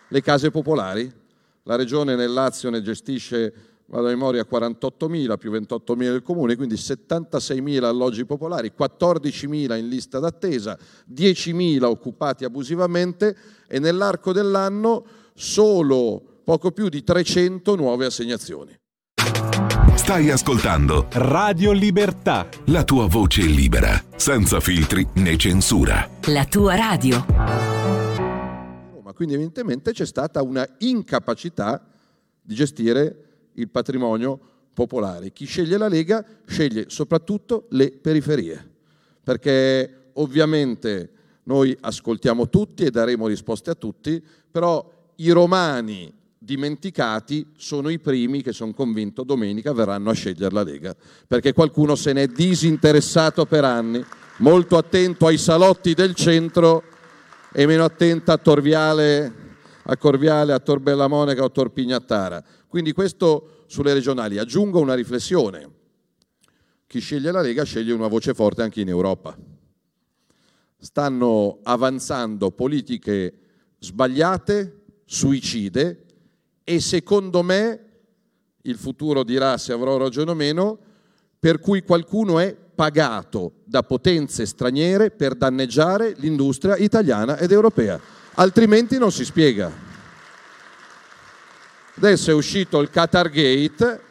le case popolari. La regione nel Lazio ne gestisce, vado a memoria, 48.000 più 28.000 del comune, quindi 76.000 alloggi popolari, 14.000 in lista d'attesa, 10.000 occupati abusivamente e nell'arco dell'anno solo poco più di 300 nuove assegnazioni. Stai ascoltando Radio Libertà. la tua voce libera, senza filtri né censura. La tua radio. Quindi evidentemente c'è stata una incapacità di gestire il patrimonio popolare. Chi sceglie la Lega sceglie soprattutto le periferie, perché ovviamente noi ascoltiamo tutti e daremo risposte a tutti, però i romani dimenticati sono i primi che sono convinto domenica verranno a scegliere la Lega, perché qualcuno se n'è disinteressato per anni, molto attento ai salotti del centro e meno attento a Torviale, a Corviale, a Tor Bella Monica o a Tor Pignattara. Quindi questo sulle regionali. Aggiungo una riflessione. Chi sceglie la Lega sceglie una voce forte anche in Europa. Stanno avanzando politiche sbagliate, suicide e secondo me, il futuro dirà se avrò ragione o meno, per cui qualcuno è pagato da potenze straniere per danneggiare l'industria italiana ed europea, altrimenti non si spiega. Adesso è uscito il Qatar Gate,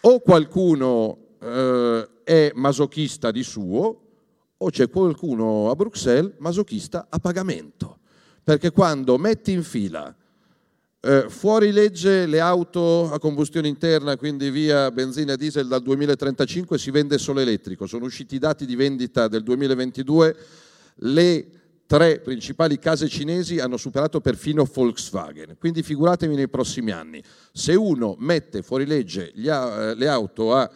o qualcuno eh, è masochista di suo, o c'è qualcuno a Bruxelles masochista a pagamento. Perché quando metti in fila eh, fuori legge le auto a combustione interna, quindi via benzina e diesel dal 2035 si vende solo elettrico. Sono usciti i dati di vendita del 2022, le tre principali case cinesi hanno superato perfino Volkswagen. Quindi figuratevi nei prossimi anni. Se uno mette fuori legge a, le auto a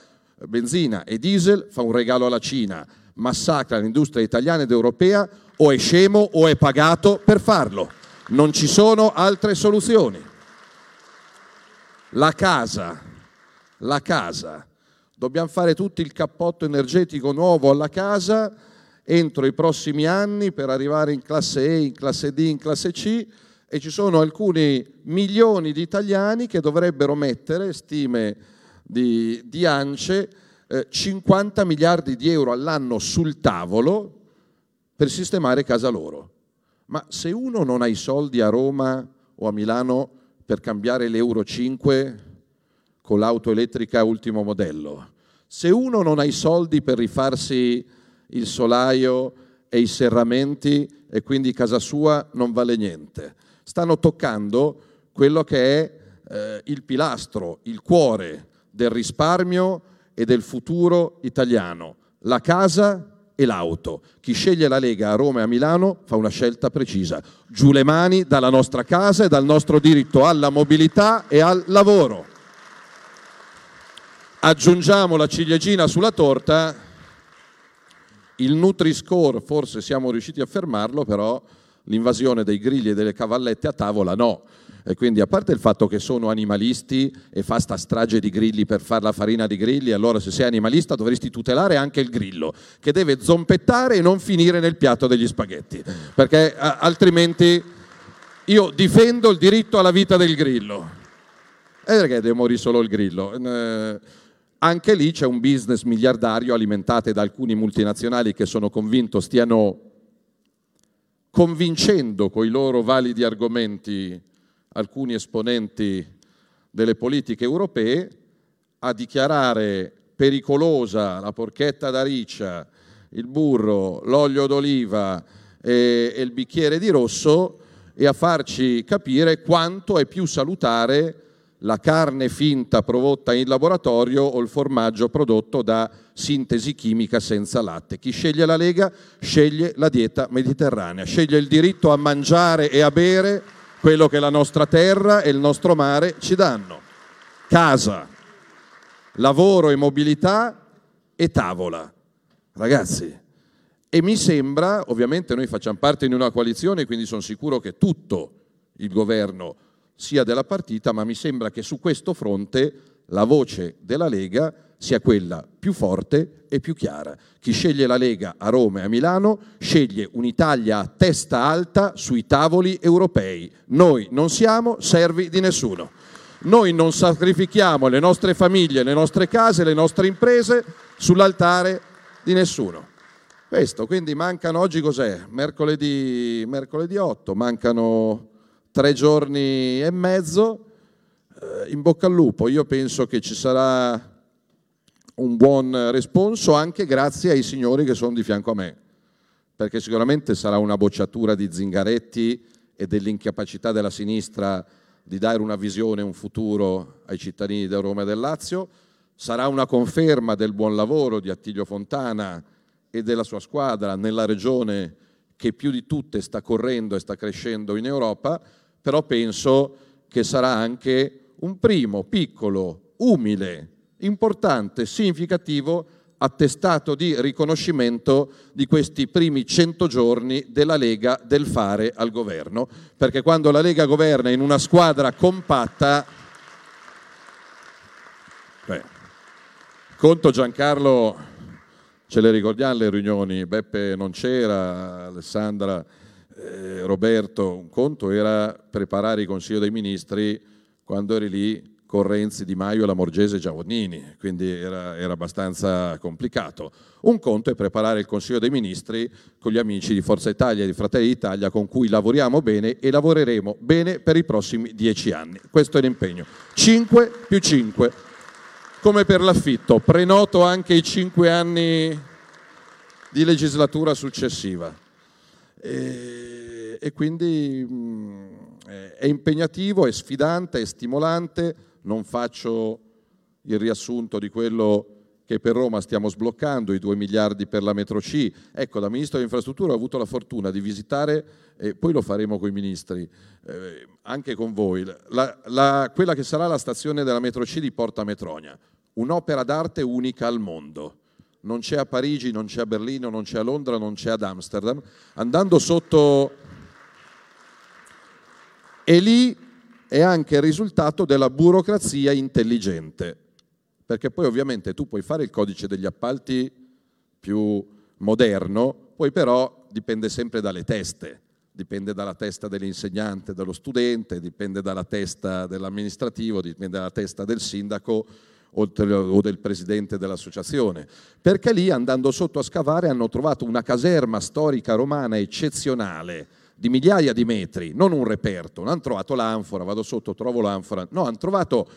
benzina e diesel, fa un regalo alla Cina, massacra l'industria italiana ed europea, o è scemo o è pagato per farlo. Non ci sono altre soluzioni. La casa, la casa. Dobbiamo fare tutti il cappotto energetico nuovo alla casa entro i prossimi anni per arrivare in classe E, in classe D, in classe C e ci sono alcuni milioni di italiani che dovrebbero mettere, stime di, di ANCE, eh, 50 miliardi di euro all'anno sul tavolo per sistemare casa loro. Ma se uno non ha i soldi a Roma o a Milano per cambiare l'Euro 5 con l'auto elettrica ultimo modello, se uno non ha i soldi per rifarsi il solaio e i serramenti e quindi casa sua non vale niente, stanno toccando quello che è eh, il pilastro, il cuore del risparmio e del futuro italiano, la casa e l'auto. Chi sceglie la Lega a Roma e a Milano fa una scelta precisa. Giù le mani dalla nostra casa e dal nostro diritto alla mobilità e al lavoro. Aggiungiamo la ciliegina sulla torta. Il Nutri-Score forse siamo riusciti a fermarlo, però l'invasione dei grilli e delle cavallette a tavola no. E quindi a parte il fatto che sono animalisti e fa sta strage di grilli per fare la farina di grilli, allora se sei animalista dovresti tutelare anche il grillo, che deve zompettare e non finire nel piatto degli spaghetti, perché a- altrimenti io difendo il diritto alla vita del grillo. E perché deve morire solo il grillo? Eh, anche lì c'è un business miliardario alimentato da alcuni multinazionali che sono convinto stiano convincendo con i loro validi argomenti alcuni esponenti delle politiche europee a dichiarare pericolosa la porchetta da riccia, il burro, l'olio d'oliva e, e il bicchiere di rosso e a farci capire quanto è più salutare la carne finta prodotta in laboratorio o il formaggio prodotto da sintesi chimica senza latte. Chi sceglie la Lega sceglie la dieta mediterranea, sceglie il diritto a mangiare e a bere quello che la nostra terra e il nostro mare ci danno. Casa, lavoro e mobilità e tavola. Ragazzi, e mi sembra, ovviamente noi facciamo parte di una coalizione, quindi sono sicuro che tutto il governo sia della partita, ma mi sembra che su questo fronte la voce della Lega sia quella più forte e più chiara. Chi sceglie la Lega a Roma e a Milano sceglie un'Italia a testa alta sui tavoli europei. Noi non siamo servi di nessuno. Noi non sacrifichiamo le nostre famiglie, le nostre case, le nostre imprese sull'altare di nessuno. Questo, quindi mancano oggi cos'è? Mercoledì, mercoledì 8, mancano tre giorni e mezzo. Eh, in bocca al lupo, io penso che ci sarà un buon responso anche grazie ai signori che sono di fianco a me, perché sicuramente sarà una bocciatura di Zingaretti e dell'incapacità della sinistra di dare una visione, un futuro ai cittadini del Roma e del Lazio, sarà una conferma del buon lavoro di Attilio Fontana e della sua squadra nella regione che più di tutte sta correndo e sta crescendo in Europa, però penso che sarà anche un primo, piccolo, umile importante, significativo attestato di riconoscimento di questi primi cento giorni della Lega del fare al governo, perché quando la Lega governa in una squadra compatta, beh, conto Giancarlo, ce le ricordiamo le riunioni, Beppe non c'era, Alessandra, eh, Roberto, un conto era preparare il Consiglio dei Ministri quando eri lì con Renzi, Di Maio, Lamorgese e Giavonnini, quindi era, era, abbastanza complicato. Un conto è preparare il Consiglio dei Ministri con gli amici di Forza Italia e di Fratelli d'Italia con cui lavoriamo bene e lavoreremo bene per i prossimi dieci anni. Questo è l'impegno. 5 più 5, come per l'affitto. Prenoto anche i cinque anni di legislatura successiva. E, e quindi mh, è impegnativo, è sfidante, è stimolante non faccio il riassunto di quello che per Roma stiamo sbloccando, i 2 miliardi per la metro C. Ecco, da Ministro dell'Infrastruttura ho avuto la fortuna di visitare, e poi lo faremo con i ministri, eh, anche con voi, la, la, quella che sarà la stazione della metro C di Porta Metronia, un'opera d'arte unica al mondo. Non c'è a Parigi, non c'è a Berlino, non c'è a Londra, non c'è ad Amsterdam. Andando sotto... E lì è anche il risultato della burocrazia intelligente, perché poi ovviamente tu puoi fare il codice degli appalti più moderno, poi però dipende sempre dalle teste, dipende dalla testa dell'insegnante, dello studente, dipende dalla testa dell'amministrativo, dipende dalla testa del sindaco o del presidente dell'associazione, perché lì andando sotto a scavare hanno trovato una caserma storica romana eccezionale, di migliaia di metri, non un reperto, non hanno trovato l'anfora, vado sotto, trovo l'anfora, no, hanno trovato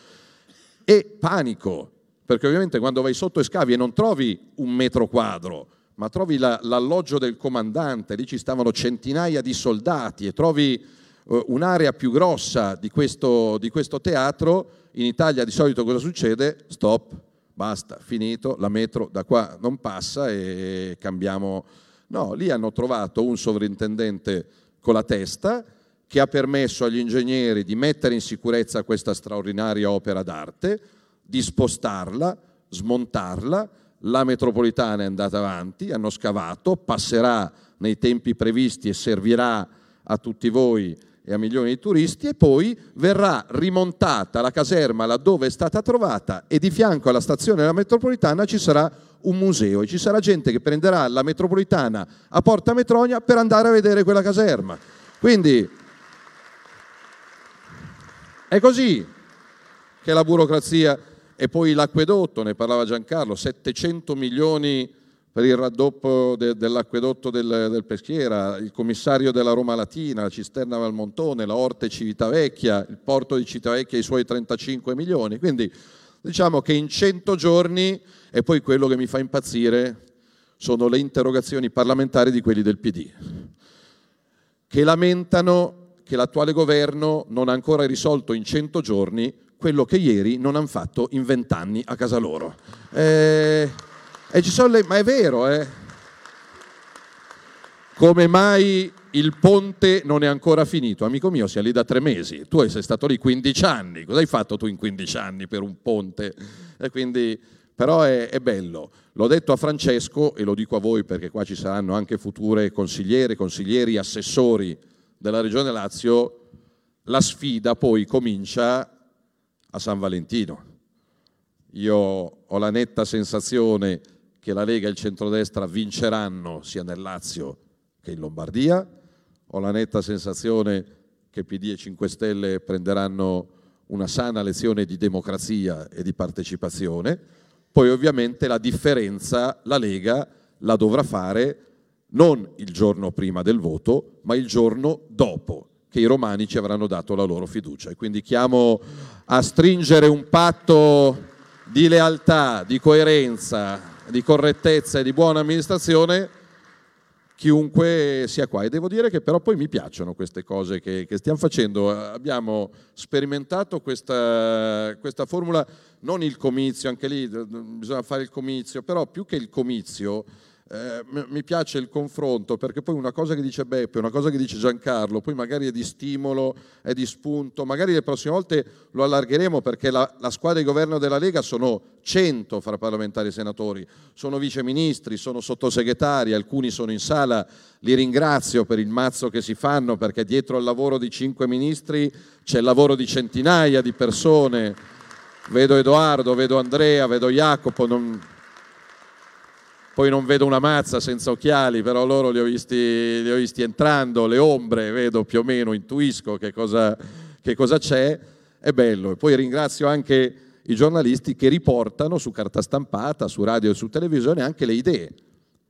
e panico, perché ovviamente quando vai sotto e scavi e non trovi un metro quadro, ma trovi la, l'alloggio del comandante, lì ci stavano centinaia di soldati e trovi uh, un'area più grossa di questo, di questo teatro, in Italia di solito cosa succede? Stop, basta, finito, la metro da qua non passa e cambiamo. No, lì hanno trovato un sovrintendente con la testa che ha permesso agli ingegneri di mettere in sicurezza questa straordinaria opera d'arte, di spostarla, smontarla, la metropolitana è andata avanti, hanno scavato, passerà nei tempi previsti e servirà a tutti voi e a milioni di turisti e poi verrà rimontata la caserma laddove è stata trovata e di fianco alla stazione della metropolitana ci sarà un museo e ci sarà gente che prenderà la metropolitana a Porta Metronia per andare a vedere quella caserma. Quindi è così che la burocrazia e poi l'acquedotto, ne parlava Giancarlo, 700 milioni per il raddoppio de, dell'acquedotto del, del, Peschiera, il commissario della Roma Latina, la cisterna Valmontone, la Orte Civitavecchia, il porto di Civitavecchia i suoi 35 milioni. Quindi diciamo che in 100 giorni, e poi quello che mi fa impazzire sono le interrogazioni parlamentari di quelli del PD, che lamentano che l'attuale governo non ha ancora risolto in 100 giorni quello che ieri non hanno fatto in 20 anni a casa loro. Eh, le... Ma è vero, eh? Come mai il ponte non è ancora finito? Amico mio, sei lì da tre mesi, tu sei stato lì 15 anni, cosa hai fatto tu in 15 anni per un ponte? E quindi, però è, è bello. L'ho detto a Francesco e lo dico a voi perché qua ci saranno anche future consigliere, consiglieri, assessori della Regione Lazio, la sfida poi comincia a San Valentino. Io ho la netta sensazione che la Lega e il centrodestra vinceranno sia nel Lazio che in Lombardia. Ho la netta sensazione che PD e 5 Stelle prenderanno una sana lezione di democrazia e di partecipazione. Poi ovviamente la differenza la Lega la dovrà fare non il giorno prima del voto, ma il giorno dopo che i romani ci avranno dato la loro fiducia. E quindi chiamo a stringere un patto di lealtà, di coerenza, di correttezza e di buona amministrazione chiunque sia qua. E devo dire che però poi mi piacciono queste cose che, che stiamo facendo. Abbiamo sperimentato questa, questa, formula, non il comizio, anche lì bisogna fare il comizio, però più che il comizio eh, mi piace il confronto perché poi una cosa che dice Beppe, una cosa che dice Giancarlo, poi magari è di stimolo, è di spunto, magari le prossime volte lo allargheremo perché la, la squadra di governo della Lega sono 100 fra parlamentari e senatori, sono viceministri, sono sottosegretari, alcuni sono in sala, li ringrazio per il mazzo che si fanno perché dietro al lavoro di cinque ministri c'è il lavoro di centinaia di persone. Vedo Edoardo, vedo Andrea, vedo Jacopo, non, poi non vedo una mazza senza occhiali, però loro li ho visti, li ho visti entrando, le ombre, vedo più o meno, intuisco che cosa, che cosa c'è, è bello. E poi ringrazio anche i giornalisti che riportano su carta stampata, su radio e su televisione anche le idee,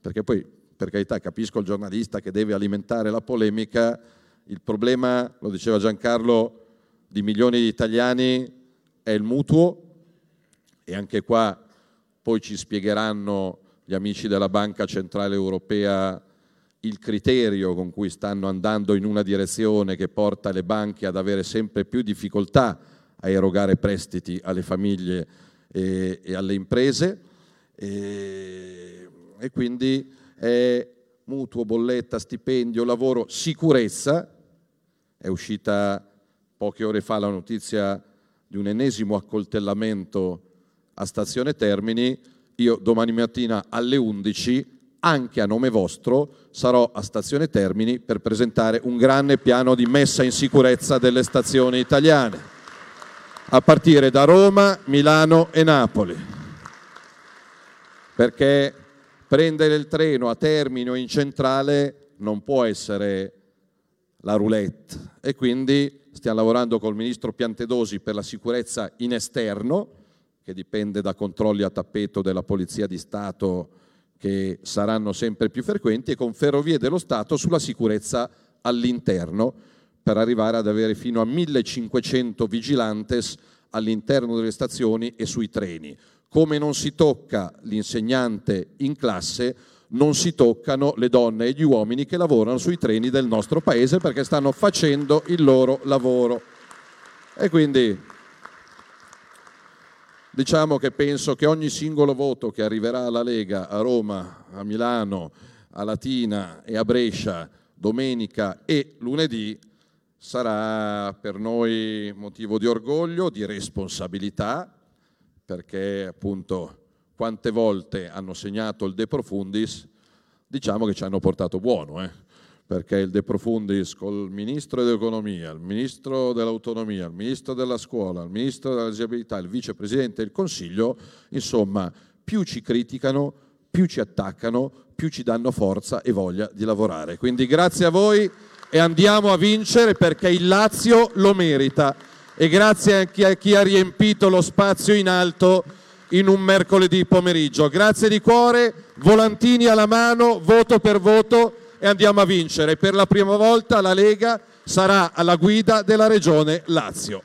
perché poi, per carità, capisco il giornalista che deve alimentare la polemica, il problema, lo diceva Giancarlo, di milioni di italiani è il mutuo e anche qua poi ci spiegheranno gli amici della Banca Centrale Europea il criterio con cui stanno andando in una direzione che porta le banche ad avere sempre più difficoltà a erogare prestiti alle famiglie e, e alle imprese e, e quindi è mutuo, bolletta, stipendio, lavoro, sicurezza. È uscita poche ore fa la notizia di un ennesimo accoltellamento a Stazione Termini. Io domani mattina alle 11 anche a nome vostro sarò a Stazione Termini per presentare un grande piano di messa in sicurezza delle stazioni italiane, a partire da Roma, Milano e Napoli. Perché prendere il treno a Termini o in centrale non può essere la roulette e quindi stiamo lavorando col ministro Piantedosi per la sicurezza in esterno, che dipende da controlli a tappeto della Polizia di Stato che saranno sempre più frequenti, e con Ferrovie dello Stato sulla sicurezza all'interno, per arrivare ad avere fino a 1500 vigilantes all'interno delle stazioni e sui treni. Come non si tocca l'insegnante in classe, non si toccano le donne e gli uomini che lavorano sui treni del nostro paese perché stanno facendo il loro lavoro. E quindi diciamo che penso che ogni singolo voto che arriverà alla Lega a Roma, a Milano, a Latina e a Brescia domenica e lunedì sarà per noi motivo di orgoglio, di responsabilità, perché appunto quante volte hanno segnato il De Profundis, diciamo che ci hanno portato buono, eh? Perché il De Profundis col Ministro dell'Economia, il Ministro dell'Autonomia, il Ministro della Scuola, il Ministro della Disabilità, il Vicepresidente del Consiglio, insomma, più ci criticano, più ci attaccano, più ci danno forza e voglia di lavorare. Quindi grazie a voi e andiamo a vincere perché il Lazio lo merita e grazie anche a chi ha riempito lo spazio in alto in un mercoledì pomeriggio. Grazie di cuore, volantini alla mano, voto per voto e andiamo a vincere. Per la prima volta la Lega sarà alla guida della regione Lazio.